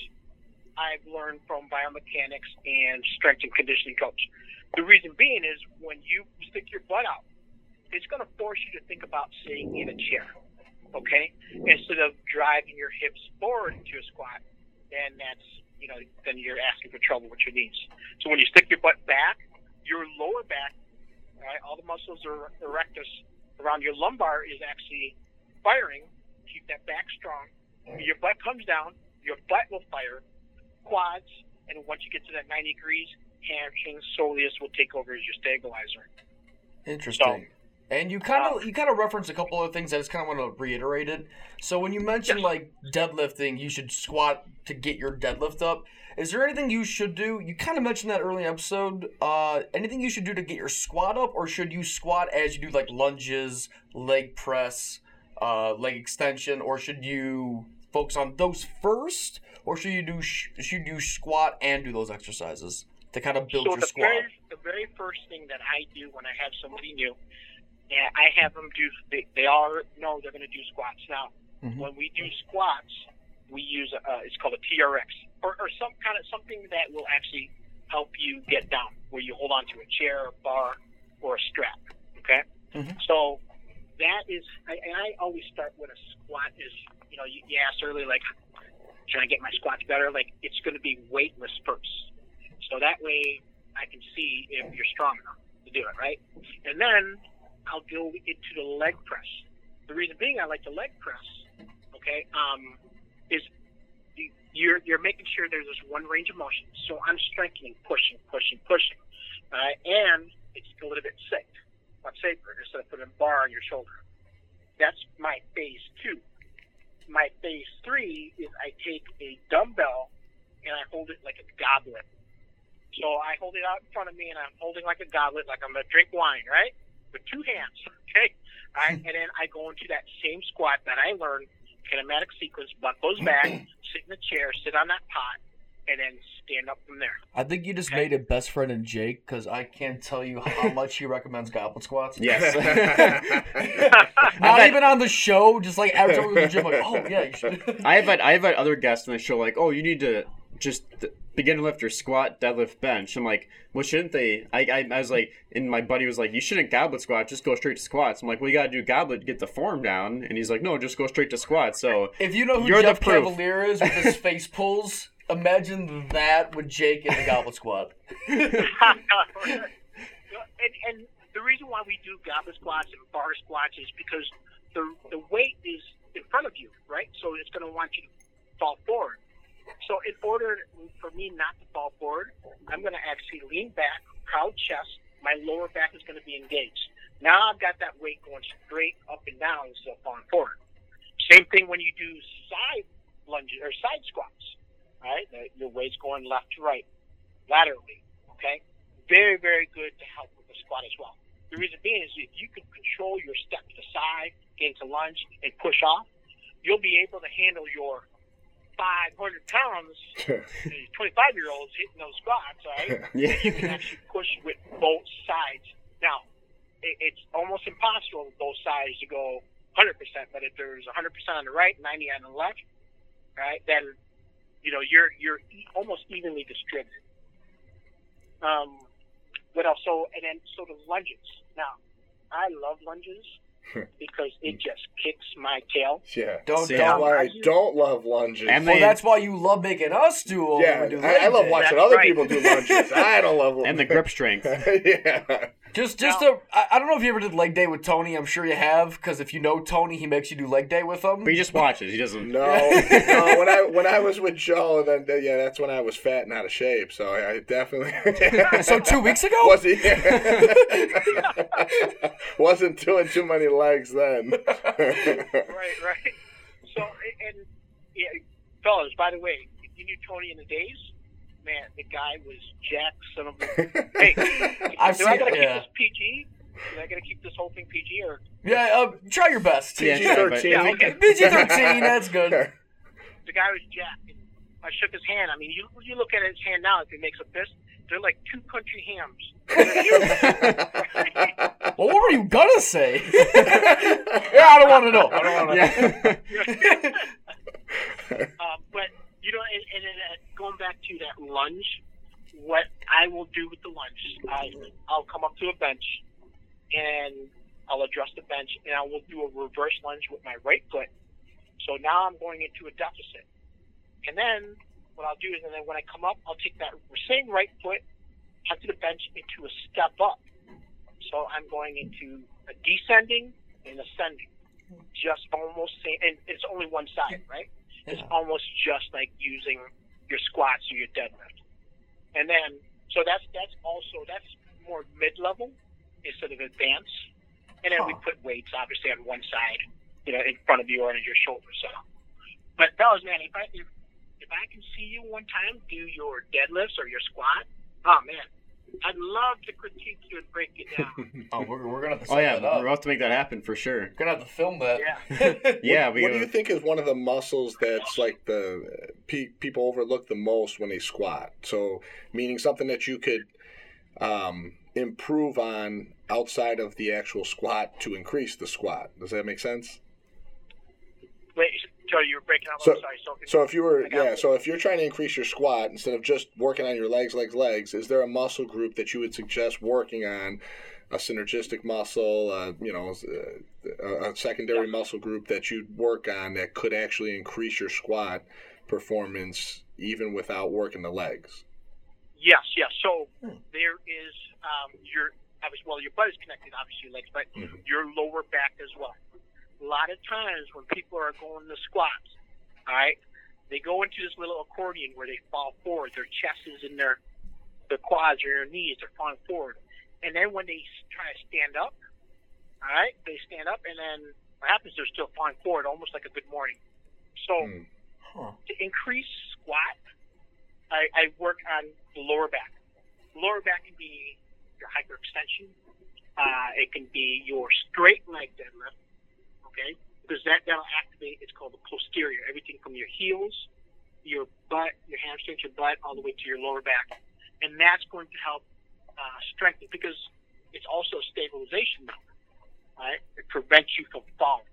I've learned from biomechanics and strength and conditioning coach. The reason being is when you stick your butt out, it's going to force you to think about sitting in a chair. Okay, instead of driving your hips forward into a squat, then that's you know then you're asking for trouble with your knees. So when you stick your butt back, your lower back, all right, all the muscles are erectus around your lumbar is actually firing. Keep that back strong. Your butt comes down, your butt will fire, quads, and once you get to that 90 degrees, hamstrings, soleus will take over as your stabilizer. Interesting. And you kind of uh, you kind of referenced a couple of things. I just kind of want to reiterate it. So when you mentioned like deadlifting, you should squat to get your deadlift up. Is there anything you should do? You kind of mentioned that early episode. Uh, anything you should do to get your squat up, or should you squat as you do like lunges, leg press, uh, leg extension, or should you focus on those first, or should you do sh- should you squat and do those exercises to kind of build so your the squat? very, the very first thing that I do when I have somebody new, yeah, I have them do. They, they all know they're going to do squats. Now, Mhm. when we do squats, we use a, uh, it's called a TRX or, or some kind of something that will actually help you get down, where you hold on to a chair, a bar, or a strap. Okay. Mhm. So that is, I, and I always start with a squat. Is you know, you, you asked earlier, like, can I get my squats better? Like, it's going to be weightless first. So that way I can see if you're strong enough to do it, right? And then I'll go into the leg press. The reason being I like the leg press, okay, um, is you're you're making sure there's this one range of motion. So I'm strengthening, pushing, pushing, pushing, right, and it's a little bit safe, much safer instead of putting a bar on your shoulder. That's my phase two. My phase three is I take a dumbbell and I hold it like a goblet. So I hold it out in front of me and I'm holding like a goblet, like I'm gonna drink wine, right? With two hands, okay? All right, and then I go into that same squat that I learned, kinematic sequence, butt goes back, sit in the chair, sit on that pot, and then stand up from there. I think you just Okay. made a best friend in Jake because I can't tell you how much he recommends goblet squats. Yes. Not had- even on the show, just like every time we go to the gym, like, oh yeah, you should. I have had I have had other guests on the show like, oh, you need to just th- begin to lift your squat, deadlift, bench. I'm like, well, shouldn't they? I, I, I was like, and my buddy was like, you shouldn't goblet squat, just go straight to squats. I'm like, well, you gotta do goblet to get the form down, and he's like, no, just go straight to squats. So If you know who You're the Jeff proof. Cavaliere is with his face pulls, imagine that with Jake in the goblet squat. and, and the reason why we do goblet squats and bar squats is because the the weight is in front of you, right? So it's going to want you to fall forward. So in order for me not to fall forward, I'm going to actually lean back, proud chest. My lower back is going to be engaged. Now I've got that weight going straight up and down instead of falling forward. Same thing when you do side lunges or side squats. All right, your weight's going left to right, laterally. Okay, very very good to help with the squat as well. The reason being is if you can control your step to the side, get into lunge, and push off, you'll be able to handle your 500 pounds, 25 year olds hitting those squats, all right? yeah, you can actually push with both sides. Now, it, it's almost impossible with both sides to go 100%, but if there's 100% on the right, 90 on the left, right, then you know you're you're e- almost evenly distributed. Um, what else? So and then so the lunges. Now, I love lunges because it just kicks my tail. yeah. Don't See, don't. why I don't love lunges. And Well, they- that's why you love making us do. them yeah, when we do I, I love watching That's other right. people do lunges. I don't love them. and the grip strength. yeah. Just, just to, I, I don't know if you ever did leg day with Tony. I'm sure you have, because if you know Tony, he makes you do leg day with him. But he just watches. He doesn't. No, no. When I when I was with Joe, then then, yeah, that's when I was fat and out of shape. So I, I definitely. so two weeks ago. was he? Wasn't doing too many legs then. right, right. So and yeah, fellas, by the way, if you knew Tony in the days, man, the guy was Jack son of a. hey, I've do I gotta yeah. keep this PG? Do I gotta keep this whole thing PG or? Yeah, uh, try your best. PG sure, but- thirteen. Yeah, okay. PG thirteen. That's good. The guy was Jack. And I shook his hand. I mean, you you look at his hand now. If he makes a fist, they're like two country hams. Well, what were you gonna say? yeah, I don't want to know. I don't want to. yeah. um, but you know, and, and then uh, going back to that lunge, what I will do with the lunge, I I'll come up to a bench, and I'll address the bench, and I will do a reverse lunge with my right foot. So now I'm going into a deficit, and then what I'll do is, and then when I come up, I'll take that same right foot onto the bench into a step up. So I'm going into a descending and ascending, just almost same, and it's only one side, right? It's Yeah. almost just like using your squats or your deadlift. And then, so that's that's also that's more mid level instead of advanced. And then we put weights obviously on one side, you know, in front of you or on your shoulder. So, but fellas, man, if I if, if I can see you one time do your deadlifts or your squat, oh man, I'd love to critique you and break it down. Oh, we're, we're gonna have to Oh yeah, we're about to make that happen for sure. We're gonna have to film that. Yeah. Yeah, what, we. what do you think is one of the muscles that's like the pe- people overlook the most when they squat? So, meaning something that you could um, improve on outside of the actual squat to increase the squat. Does that make sense? Wait, Joe, you were breaking up. So- I'm sorry. So, So, if you were yeah, so if you're trying to increase your squat instead of just working on your legs, legs, legs, is there a muscle group that you would suggest working on? A synergistic muscle, uh, you know, a, a secondary muscle group that you'd work on that could actually increase your squat performance even without working the legs. Yes, yes. So Hmm. there is um, your obviously well your butt is connected obviously your legs, but Mhm. your lower back as well. A lot of times when people are going to squats, all right, they go into this little accordion where they fall forward. Their chest is in their their quads or their knees. They're falling forward, and then when they try to stand up, all right, they stand up, and then what happens? They're still falling forward, almost like a good morning. So Hmm. Huh. to increase squat, I, I work on the lower back. Lower back can be your hyperextension. Uh, it can be your straight leg deadlift. Okay, because that that'll activate. It's called the posterior. Everything from your heels, your butt, your hamstrings, your butt, all the way to your lower back, and that's going to help uh, strengthen because it's also a stabilization method. Right, it prevents you from falling.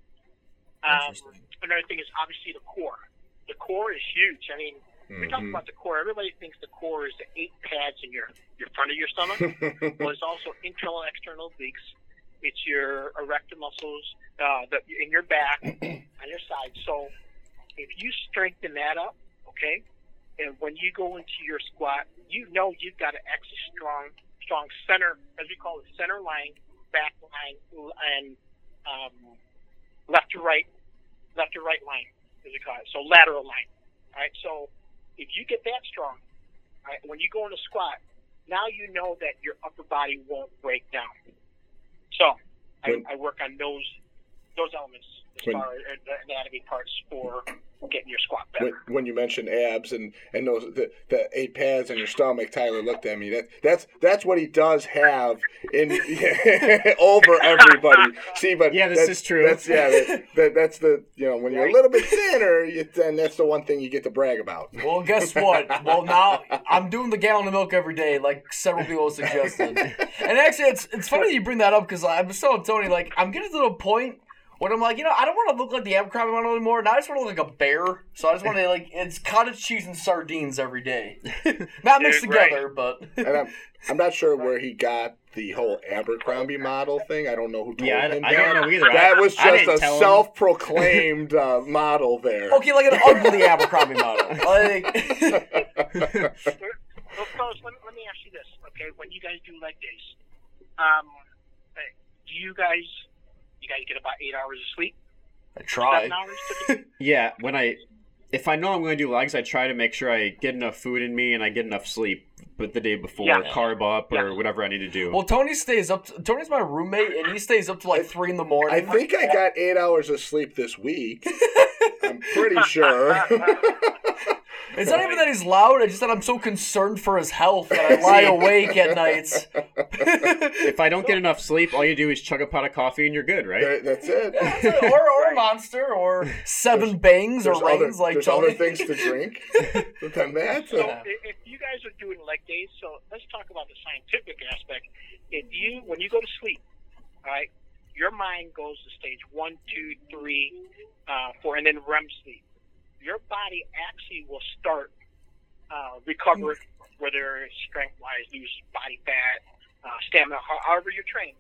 Um, another thing is obviously the core. The core is huge. I mean, we talk about the core. Everybody thinks the core is the eight pads in your your front of your stomach. well, it's also internal and external obliques. It's your erector muscles uh, the, in your back, on your side. So if you strengthen that up, okay, and when you go into your squat, you know you've got an extra strong, strong center, as we call it, center line, back line, and um, left to right, left to right line, as we call it. So lateral line. All right. So if you get that strong, all right, when you go into squat, now you know that your upper body won't break down. So I, I work on those those elements as When- far as the anatomy parts for getting your squat better. when, when you mentioned abs and and those the, the eight pads on your stomach, Tyler looked at me. That that's that's what he does have in over everybody. See, but Yeah, this that's- is true. That's yeah, that, that, that's the you know when you're a little bit thinner, you, then that's the one thing you get to brag about. Well, guess what? Well, now I'm doing the gallon of milk every day, like several people suggested. And actually, it's it's funny you bring that up because I was telling Tony, like, I'm getting to the point when I'm like, you know, I don't want to look like the Abercrombie model anymore. Now I just want to look like a bear. So I just want to like, it's cottage cheese and sardines every day, not mixed Dude, right. together, but And I'm I'm not sure where he got the whole Abercrombie model thing. I don't know who told Yeah, him I, I that. don't know either. I- That was just a self-proclaimed uh, model there. okay, like an ugly Abercrombie model. Like, Well, fellas, let me, let me ask you this, okay? When you guys do leg days, um, do you guys you guys get about eight hours of sleep? I try. Seven hours typically? Yeah, when I, if I know I'm going to do legs, I try to make sure I get enough food in me and I get enough sleep but the day before, Yeah. carb up or Yeah. whatever I need to do. Well, Tony stays up. To, Tony's my roommate, and he stays up to like three in the morning. I think I got eight hours of sleep this week. I'm pretty sure. it's not even that he's loud. It's just that I'm so concerned for his health that I lie awake at nights. if I don't get enough sleep, all you do is chug a pot of coffee and you're good, right? That- That's it. or or a monster or seven bangs or There's other, Reigns like there's Tony. other things to drink than that. So Yeah. if you guys are doing leg days, so let's talk about the scientific aspect. If you, when you go to sleep, all right, your mind goes to stage one, two, three, uh, four, and then REM sleep. Your body actually will start uh, recover, whether it's strength-wise, lose body fat, uh, stamina, however you're trained,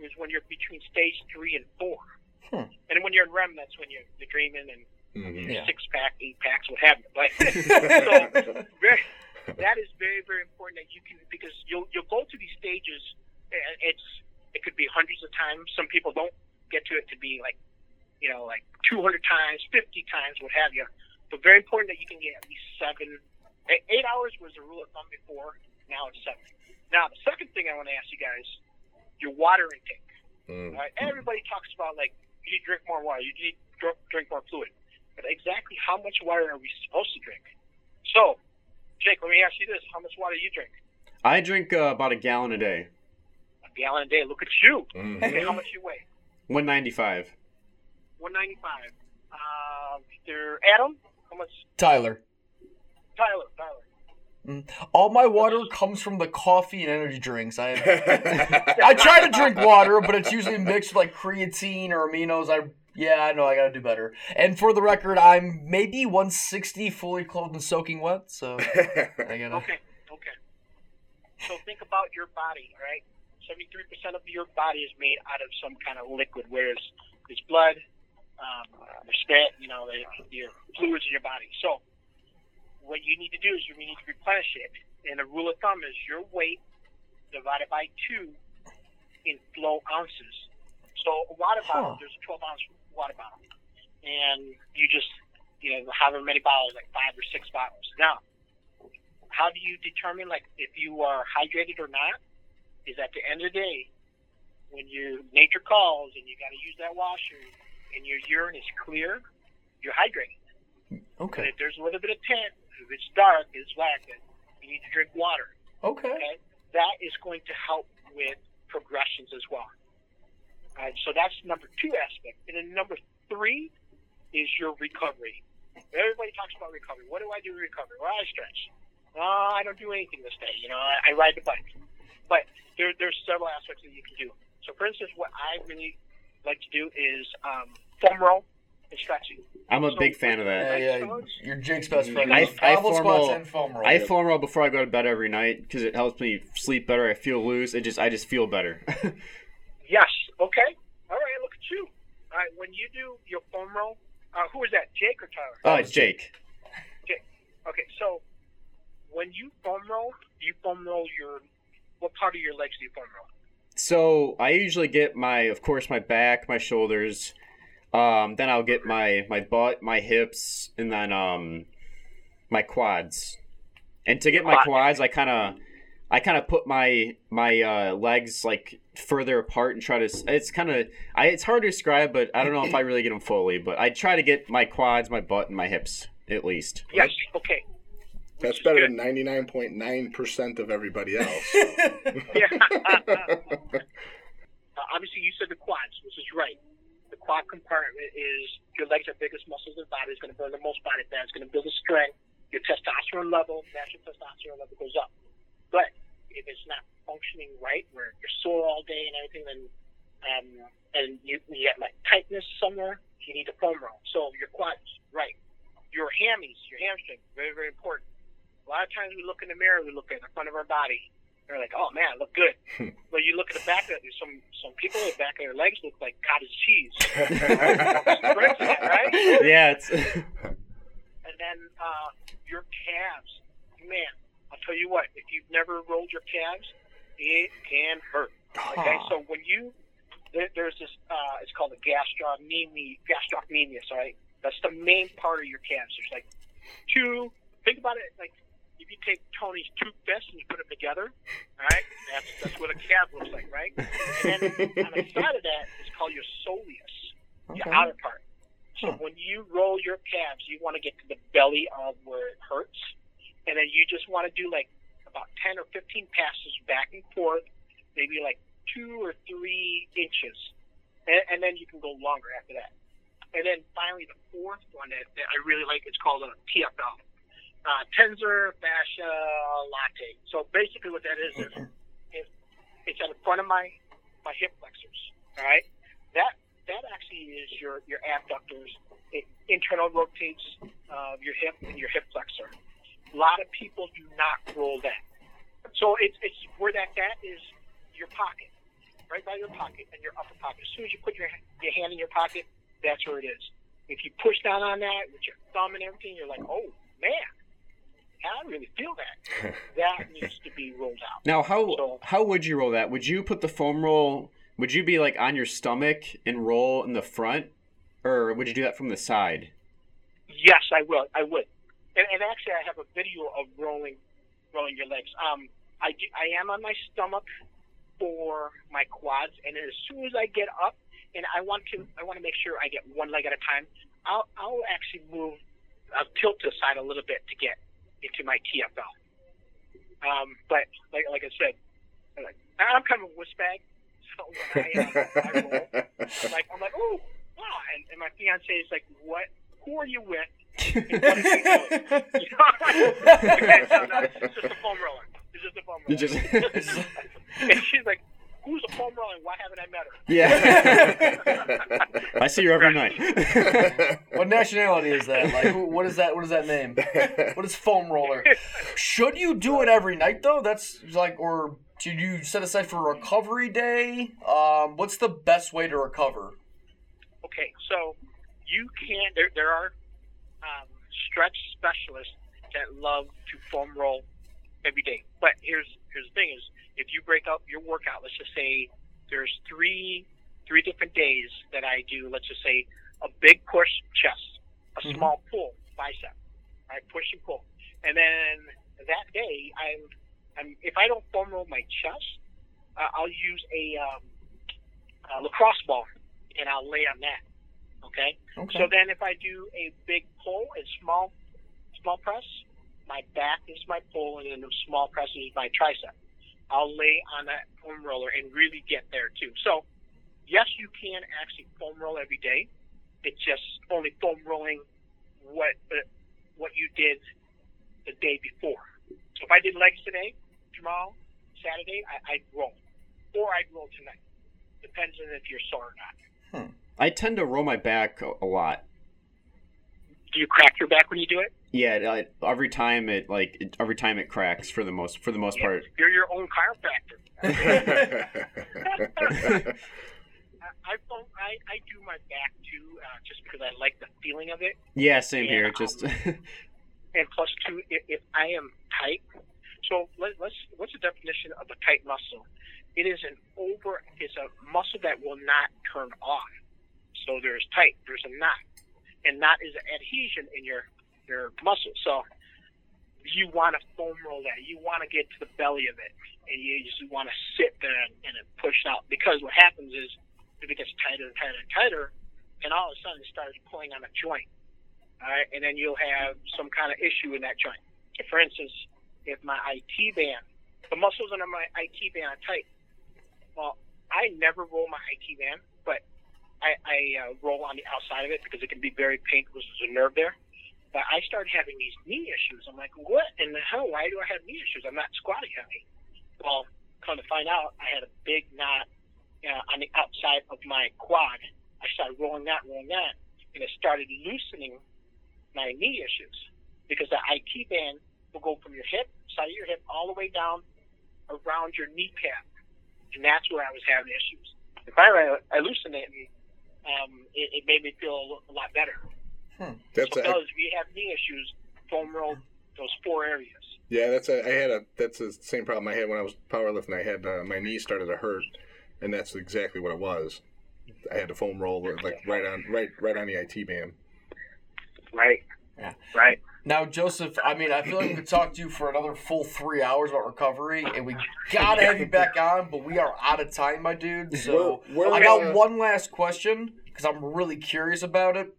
is when you're between stage three and four. Hmm. And when you're in REM, that's when you're, you're dreaming and Mhm. Yeah. six pack, eight packs, what have you. But so very, that is very, very important that you can because you'll you'll go through these stages. and It's it could be hundreds of times. Some people don't get to it to be like you know like 200 times, 50 times, what have you. But very important that you can get at least seven. eight- Eight hours was the rule of thumb before. Now it's seven. Now the second thing I want to ask you guys, your water intake. Mm. Right? Everybody talks about like you need to drink more water, you need to drink more fluid. But exactly how much water are we supposed to drink? So, Jake, let me ask you this: How much water do you drink? I drink uh, about a gallon a day, A gallon a day. Look at you. Mhm. Okay, how much you weigh? 195. One ninety-five. Uh, Mr. Adam, how much? Tyler. Tyler, Tyler. All my water comes from the coffee and energy drinks. I I try to drink water, but it's usually mixed with like creatine or aminos. I yeah, I know I gotta do better. And for the record, I'm maybe 160 fully clothed and soaking wet. So I gotta. Okay, okay. So think about your body, all right? Seventy-three percent of your body is made out of some kind of liquid, whereas it's blood, um, your spit, you know, the, your fluids in your body. So what you need to do is you need to replenish it. And the rule of thumb is your weight divided by two in flow ounces. So a water bottle, Huh. there's a 12 ounce water bottle, and you just you know however many bottles, like five or six bottles. Now, how do you determine like if you are hydrated or not? Is at the end of the day when your nature calls and you got to use that washer and your urine is clear, you're hydrated. Okay. if there's a little bit of tint, if it's dark, it's black, then you need to drink water. Okay. Okay, that is going to help with progressions as well. All right, so that's number two aspect, and then number three is your recovery. Everybody talks about recovery. What do I do to recover? Well, I stretch. Uh, I don't do anything this day. You know, I, I ride the bike. But there, there's several aspects that you can do. So, for instance, what I really like to do is um, foam roll and stretching. I'm a So- big fan of that. Yeah, yeah. You're Jake's best friend. I- I Elbow formal- squats and foam roll. I foam roll before I go to bed every night because it helps me sleep better. I feel loose. It just I just feel better. Yes. Okay. All right. Look at you. All right. When you do your foam roll, uh, who is that? Jake or Tyler? oh, it's Jake. Jake. Okay. So when you foam roll, do you foam roll your what part of your legs do you foam roll? So I usually get my, of course, my back, my shoulders. Um, then I'll get my my butt, my hips, and then um, my quads. And to get my quads, I kind of, I kind of put my my uh, legs like further apart and try to. It's kind of, I it's hard to describe, but I don't know if I really get them fully. But I try to get my quads, my butt, and my hips at least. Yes. Okay. That's better good. than 99.9% of everybody else. Yeah. Uh, obviously, you said the quads, which is right. Quad compartment is your legs are biggest muscles in the body. It's going to burn the most body fat. It's going to build the strength. Your testosterone level, natural testosterone level goes up. But if it's not functioning right, where you're sore all day and everything, then um, and you, you have like tightness somewhere, you need to foam roll. So your quads, right. Your hammies, your hamstring, very, very important. A lot of times we look in the mirror, we look at the front of our body. They're like, oh man, I look good. but you look at the back of it, some some people, the back of their legs look like cottage cheese. right? Yeah, it's And then uh, your calves, man, I'll tell you what, if you've never rolled your calves, it can hurt. Okay, so when you there, there's this, uh, it's called a gastrocnemius. Gastrocnemius, right. That's the main part of your calves. There's like two. Think about it like if you take Tony's two fists and you put them together, all right, that's that's what a calf looks like, right? And then on the side of that is called your soleus, your outer part. So Huh. when you roll your calves, you want to get to the belly of where it hurts, and then you just want to do like about ten or fifteen passes back and forth, maybe like two or three inches, and, and then you can go longer after that. And then finally, the fourth one that, that I really like is called a TFL, uh, tensor fascia latae. So basically, what that is is it, it's at the front of my my hip flexors. All right, that that actually is your your abductors. It internal rotates uh, your hip and your hip flexor. A lot of people do not roll that. So it's it's where that that is your pocket, right by your pocket and your upper pocket. As soon as you put your your hand in your pocket, that's where it is. If you push down on that with your thumb and everything, you're like, oh man, I really feel that. That needs to be rolled out. Now, how So- how would you roll that? Would you put the foam roll? Would you be like on your stomach and roll in the front, or would you do that from the side? Yes, I will. I would. And, and actually, I have a video of rolling, rolling your legs. Um, I do, I am on my stomach for my quads, and as soon as I get up, and I want to, I want to make sure I get one leg at a time. I'll, I'll actually move, I'll tilt to the side a little bit to get into my TFL. Um, but like, like I said, I'm like, I'm kind of a wuss bag. So when I, uh, I roll, I'm like, I'm like, oh, wow. And, and my fiance is like, what? Who are you with? And what are you doing? You know? okay, so no, it's just a foam roller. It's just a foam roller. just and she's like, who's a foam roller and why haven't I met her? yeah. I see her every night. What nationality is that? Like, who, what is that? What is that name? What is foam roller? Should you do it every night though? That's like, or should you set aside for recovery day? Um, what's the best way to recover? Okay, so you can. There, there are um, stretch specialists that love to foam roll every day. But here's here's the thing: is if you break up your workout, let's just say there's three three different days that I do. Let's just say a big push chest, a Mhm. small pull bicep, I push and pull, and then that day I'm, I'm if I don't foam roll my chest, uh, I'll use a, um, a lacrosse ball and I'll lay on that. Okay. Okay. So then, if I do a big pull and small small press, my back is my pull, and then the small press is my tricep. I'll lay on that foam roller and really get there too. So, yes, you can actually foam roll every day. It's just only foam rolling what uh, what you did the day before. So if I did legs today, tomorrow, Saturday, I, I'd roll, or I'd roll tonight. Depends on if you're sore or not. I tend to roll my back a, a lot. Do you crack your back when you do it? Yeah, it, I- every time it like it, every time it cracks for the most for the most part. You're your own chiropractor. I, I, I, I do my back too, uh, just because I like the feeling of it. Yeah, same here. Yeah, Just And two, if, if I am tight, so let, let's what's the definition of a tight muscle? It is an over. It's a muscle that will not turn off. So there's tight. There's a knot, and knot is an adhesion in your your muscle. So you want to foam roll that. You want to get to the belly of it, and you just want to sit there and, and it push out. Because what happens is, if it gets tighter and tighter and tighter, and all of a sudden it starts pulling on a joint. All right, and then you'll have some kind of issue in that joint. For instance, if my IT band, the muscles under my IT band are tight. Well, I never roll my IT band, but I, I uh, roll on the outside of it because it can be very painful. There's a nerve there. But I started having these knee issues. I'm like, what in the hell? Why do I have knee issues? I'm not squatting heavy. Well, come to find out, I had a big knot uh, on the outside of my quad. I started rolling that, rolling that, and it started loosening my knee issues because the IT band will go from your hip, side of your hip, all the way down around your kneecap, and that's where I was having issues. And finally, I, I loosened it, and um, it, it made me feel a, a lot better. That's so, a, fellas, if you have knee issues, foam roll those four areas. yeah. That's a. I had a. That's the same problem I had when I was powerlifting. I had uh, my knee started to hurt, and that's exactly what it was. I had to foam roll like right on right right on the IT band. Right. Yeah. Right. Now, Joseph, I mean, I feel like we could talk to you for another full three hours about recovery, and we gotta have you back on, but we are out of time, my dude. So Where- where, I got uh, one last question because I'm really curious about it.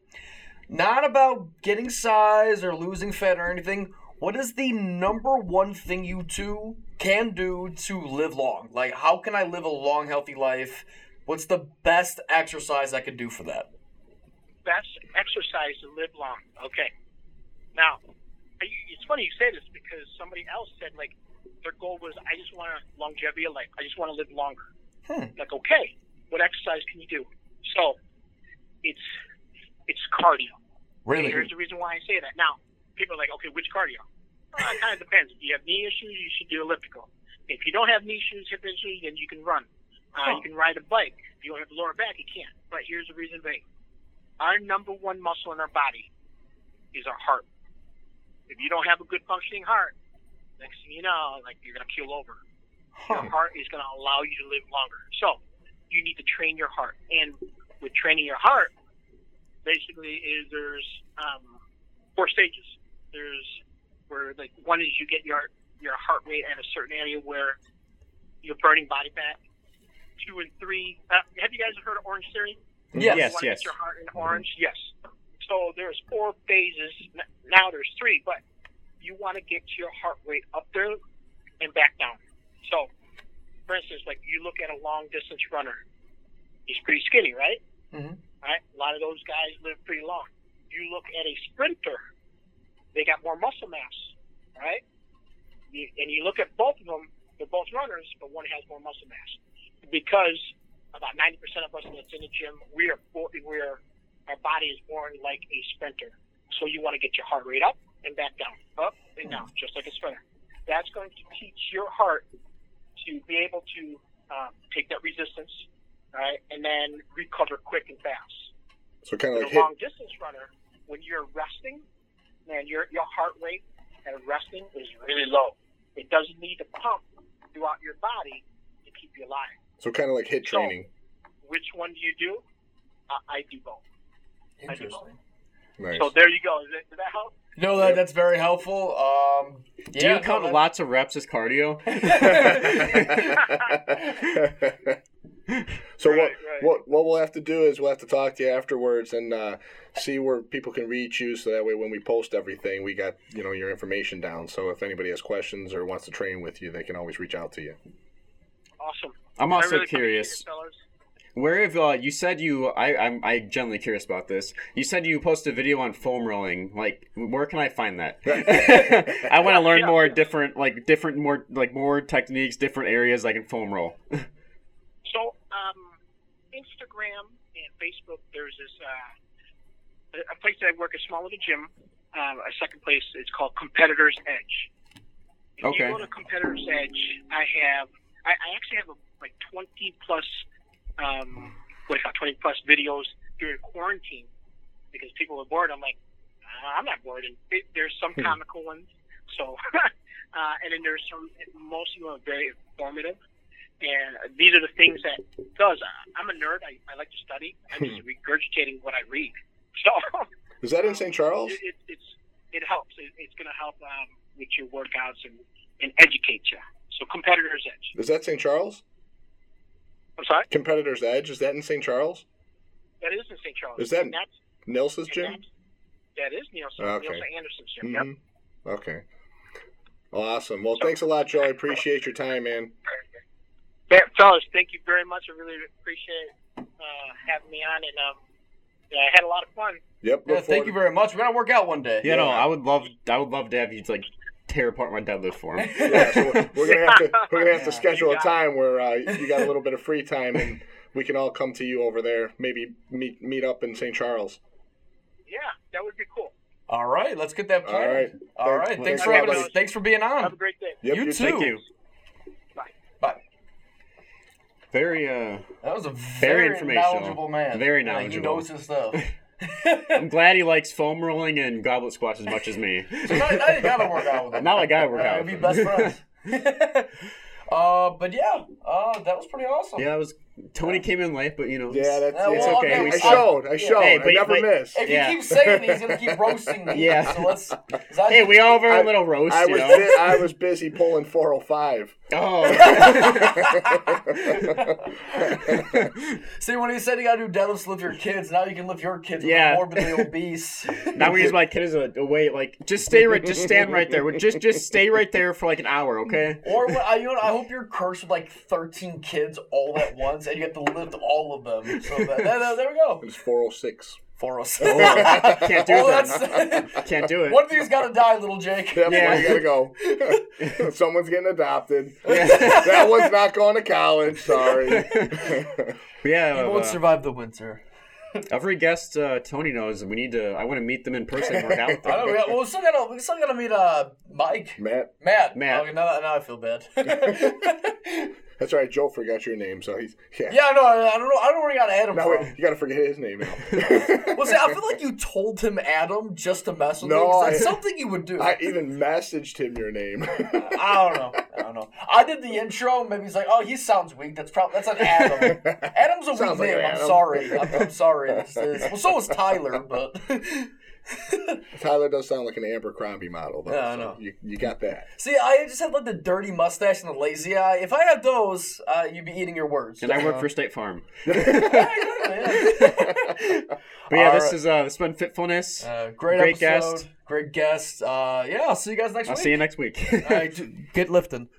Not about getting size or losing fat or anything. What is the number one thing you two can do to live long? Like, how can I live a long, healthy life? What's the best exercise I could do for that? best exercise to live long. Okay. Now, it's funny you say this because somebody else said like their goal was I just want a longevity of life. I just want to live longer. Hmm. Like okay, what exercise can you do? So, it's it's cardio. Really? Here's the reason why I say that. Now, people are like, okay, which cardio? Uh, it kind of depends. If you have knee issues, you should do elliptical. If you don't have knee issues, hip issues, then you can run. Uh, Huh. You can ride a bike. If you don't have the lower back, you can't. But here's the reason being. Our number one muscle in our body is our heart. If you don't have a good functioning heart, next thing you know, like you're gonna keel over. Your heart is gonna allow you to live longer. So you need to train your heart. And with training your heart, basically is there's um, four stages. There's where like one is you get your your heart rate at a certain area where you're burning body fat. Two and three. Uh, have you guys heard of Orange Theory? Yes. Yes, yes. get your heart in orange? Yes. So there's four phases. Now there's three, but you want to get your heart rate up there and back down. So, for instance, like you look at a long distance runner, he's pretty skinny, right? Mhm. Right. A lot of those guys live pretty long. You look at a sprinter, they got more muscle mass, right? You, and you look at both of them, they're both runners, but one has more muscle mass because about 90% of us that's in the gym, we are, we are our body is born like a sprinter. So you want to get your heart rate up and back down, up and down, just like a sprinter. That's going to teach your heart to be able to um, take that resistance, right, and then recover quick and fast. So kind of like a HIIT. long distance runner, when you're resting, man, your your heart rate at resting is really low. It doesn't need to pump throughout your body to keep you alive. So kind of like HIIT So- training. Which one do you do? I, I do both. Interesting. Nice. So there you go. Is it, did that help? No, that that's very helpful. Um, Do yeah, you count no, lots of reps as cardio? so Right, what, right. what what we'll have to do is we'll have to talk to you afterwards and uh, see where people can reach you so that way when we post everything we got you know your information down so if anybody has questions or wants to train with you they can always reach out to you Awesome. I'm also really curious. Where have uh, you said you? I I'm I genuinely curious about this. You said you posted a video on foam rolling. Like, where can I find that? I want to learn Yeah. more different, like different, more like more techniques, different areas I can foam roll. So, um, Instagram and Facebook, there's this uh, a- place that I work, a small little gym. Um, a second place, it's called Competitor's Edge. If Okay. you go to Competitor's Edge, I have, I, I actually have a, like 20 plus, um, what do call 20 plus videos during quarantine because people were bored. I'm like, uh, I'm not bored. And it, there's some Hmm. comical ones. So, uh, and then there's some, most of them are very informative. And these are the things that does. I'm a nerd. I, I like to study. I'm just regurgitating what I read. So is that in st charles it, it, it's it helps. It, it's going to help um, with your workouts and, and educate you. So competitor's edge. is that st charles I'm sorry. competitors edge is that in st charles That is in St. Charles. Is that nelson's gym that is Nielsen. Okay. Nielsen Anderson's gym. Yep. Mhm. okay awesome well thanks a lot joe i appreciate your time man Yeah, fellas, thank you very much. I really appreciate uh, having me on, and um, yeah, I had a lot of fun. yep Yeah, thank forward- you very much. We're gonna work out one day. You know, I would love, I would love to have you like tear apart my deadlift for him. yeah, so we're, we're gonna have to we're gonna have to schedule a You it. time where uh, you got a little bit of free time and we can all come to you over there. Maybe meet meet up in St. Charles. Yeah, that would be cool. All right, let's get that All planned. right. All right. Thanks- Thanks thanks for having us. Thanks for being on. Have a great day. Yep, You you too. Thank you. Bye. Bye. Very uh, That was a very, informational. knowledgeable man. Very Yeah, knowledgeable. he knows his stuff. I'm glad he likes foam rolling and goblet squats as much as me. so now, now you gotta work out with him. Now I gotta work Uh, out. Be best friends. uh, but yeah, uh, that was pretty awesome. Yeah, it was Tony came in late, but you know. Yeah, that's Uh, It's well, okay, okay, we I showed. I showed. Hey, I never but- missed. If Yeah. he keeps saying it, he's gonna keep roasting me. Yeah. So let's. Hey, we all have our I- little roast, I you was know. bu- I was busy pulling 405. Oh. See, when he said you gotta do deadlifts to lift your kids, now you can lift your kids. Yeah. Yeah. Morbidly obese. now we use my kid as a, a way, like just stay right, just stand right there, just just stay right there for like an hour, okay? Or what, I, you know, I hope you're cursed with like 13 kids all at once, and you have to lift all of them. So that, there, there- uh, there we go. It's 406. For us. Oh, can't do Oh, it. Can't do it. One of these gotta die, little Jake. Yep, Yeah. well, you gotta go. Someone's getting adopted. Yeah. that one's not going to college. Sorry. yeah, You won't uh, survive the winter. every guest uh, Tony knows we need to. I want to meet them in person and work out with I know, them. we, got, well, we still gotta, we still gotta meet uh, Mike. Matt, Matt. Matt. Okay, now, now I feel bad. That's right. Joe forgot your name, so he's yeah. yeah, no, I don't know. I don't know where you got Adam Now from. wait, you gotta forget his name now. Well, see, I feel like you told him Adam just to mess with No, me. 'cause that's I- something you would do. I even messaged him your name. I don't know. I don't know. I did the intro. Maybe he's like, "Oh, he sounds weak. That's probably that's an Adam. Adam's a weak Sounds like name. I'm sorry. I'm, I'm sorry. Well, so is Tyler, but Tyler does sound like an Abercrombie model, though. Yeah, I so know. You, you got that. see, I just had like the dirty mustache and the lazy eye. If I had those, uh, you'd be eating your words. And I work Uh, for State Farm. But yeah, All this right. is uh, this has been Fitfulness. Uh, great, Great episode. guest. Great guest. Uh, yeah, I'll see you guys next week. I'll see you next week. All right, get lifting.